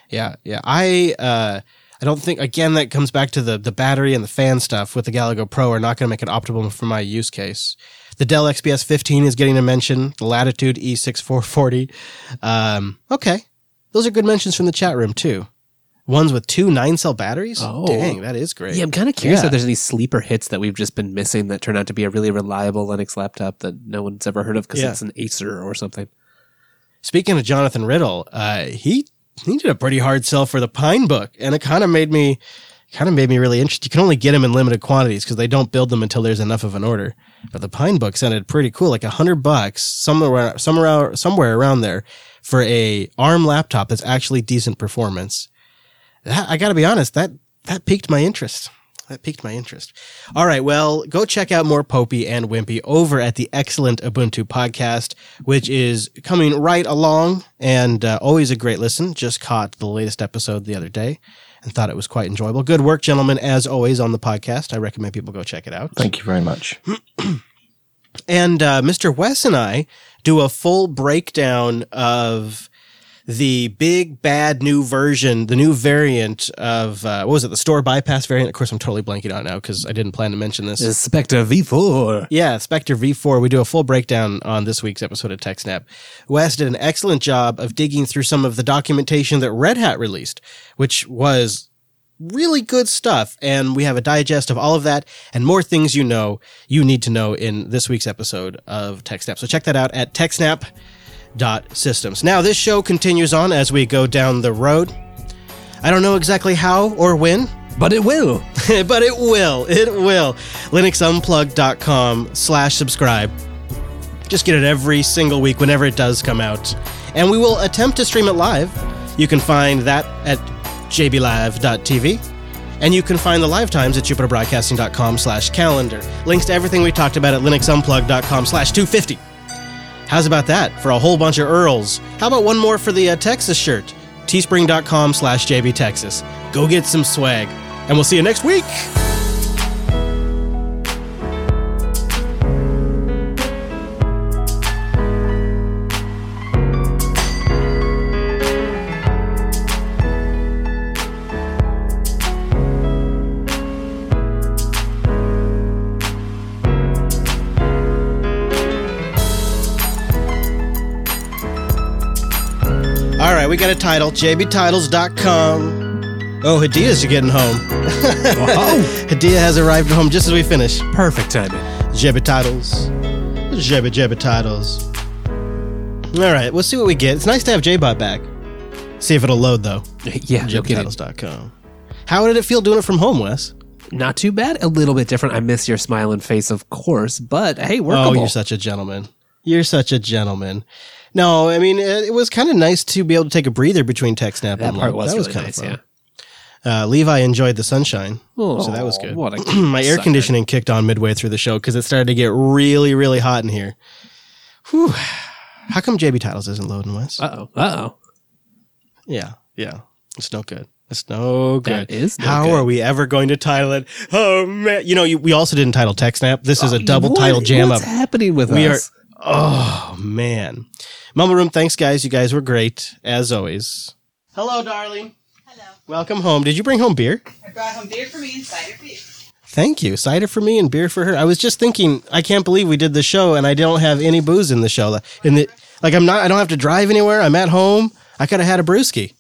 Yeah, yeah. I uh, I don't think again that comes back to the the battery and the fan stuff with the Galago Pro are not going to make it optimal for my use case. The Dell XPS 15 is getting a mention. The Latitude E E6440. Um, okay, those are good mentions from the chat room too. Ones with two nine cell batteries. Oh. dang, that is great. Yeah, I'm kind of curious Yeah. if there's any sleeper hits that we've just been missing that turn out to be a really reliable Linux laptop that no one's ever heard of because Yeah. it's an Acer or something. Speaking of Jonathan Riddell, uh, he he did a pretty hard sell for the Pinebook, and it kind of made me kind of made me really interested. You can only get them in limited quantities because they don't build them until there's enough of an order. But the Pinebook sounded pretty cool, like a hundred bucks somewhere somewhere somewhere around there for a ARM laptop that's actually decent performance. That, I got to be honest, that that piqued my interest. That piqued my interest. All right, well, go check out more Popey and Wimpy over at the excellent Ubuntu podcast, which is coming right along and uh, always a great listen. Just caught the latest episode the other day and thought it was quite enjoyable. Good work, gentlemen, as always on the podcast. I recommend people go check it out. Thank you very much. <clears throat> And uh, Mr. Wes and I do a full breakdown of the big bad new version, the new variant of uh, what was it, the store bypass variant? Of course, I'm totally blanking out now because I didn't plan to mention this. Spectre V4. Yeah, Spectre V4. We do a full breakdown on this week's episode of TechSnap. Wes did an excellent job of digging through some of the documentation that Red Hat released, which was really good stuff. And we have a digest of all of that and more things you know you need to know in this week's episode of TechSnap. So check that out at techsnap.systems. Now, this show continues on as we go down the road. I don't know exactly how or when, But it will. <laughs> but it will. It will. LinuxUnplugged.com slash subscribe. Just get it every single week whenever it does come out. And we will attempt to stream it live. You can find that at jblive.tv. And you can find the live times at jupiterbroadcasting.com slash calendar. Links to everything we talked about at linuxunplugged.com slash 250. How's about that for a whole bunch of URLs? How about one more for the uh, Texas shirt? Teespring.com slash jbtexas. Go get some swag. And we'll see you next week. We got a title, jbtitles.com. Oh, Hadea's getting home. Oh, <laughs> Hadea has arrived home just as we finish. perfect timing. Jebby titles. Jebby Jebby titles. All right, we'll see what we get. It's nice to have JBot back. See if it'll load though. <laughs> Yeah. JBTitles.com. How did it feel doing it from home, Wes? Not too bad. A little bit different. I miss your smiling face, of course, but hey, workable. Oh, you're such a gentleman. You're such a gentleman. No, I mean it, it was kind of nice to be able to take a breather between TechSnap that and part was that was really kind nice. of Yeah. fun. Uh, Levi enjoyed the sunshine, oh, so that was Oh, good. What a <clears throat> My air sucker. conditioning kicked on midway through the show because it started to get really, really hot in here. Whew. How come JB Titles isn't loading, Wes? Uh oh. Uh oh. yeah, yeah. It's no good. It's no good. That is no How good. are we ever going to title it? Oh man! You know, you, we also didn't title TechSnap. This is a double What- title jam what's up. happening with We are us? Oh man, Mumble Room. Thanks, guys. You guys were great as always. Hello, darling. Hello. Welcome home. Did you bring home beer? I brought home beer for me and cider for you. Thank you. Cider for me and beer for her. I was just thinking, I can't believe we did the show and I don't have any booze in the show. In the like, I'm not. I don't have to drive anywhere. I'm at home. I could have had a brewski.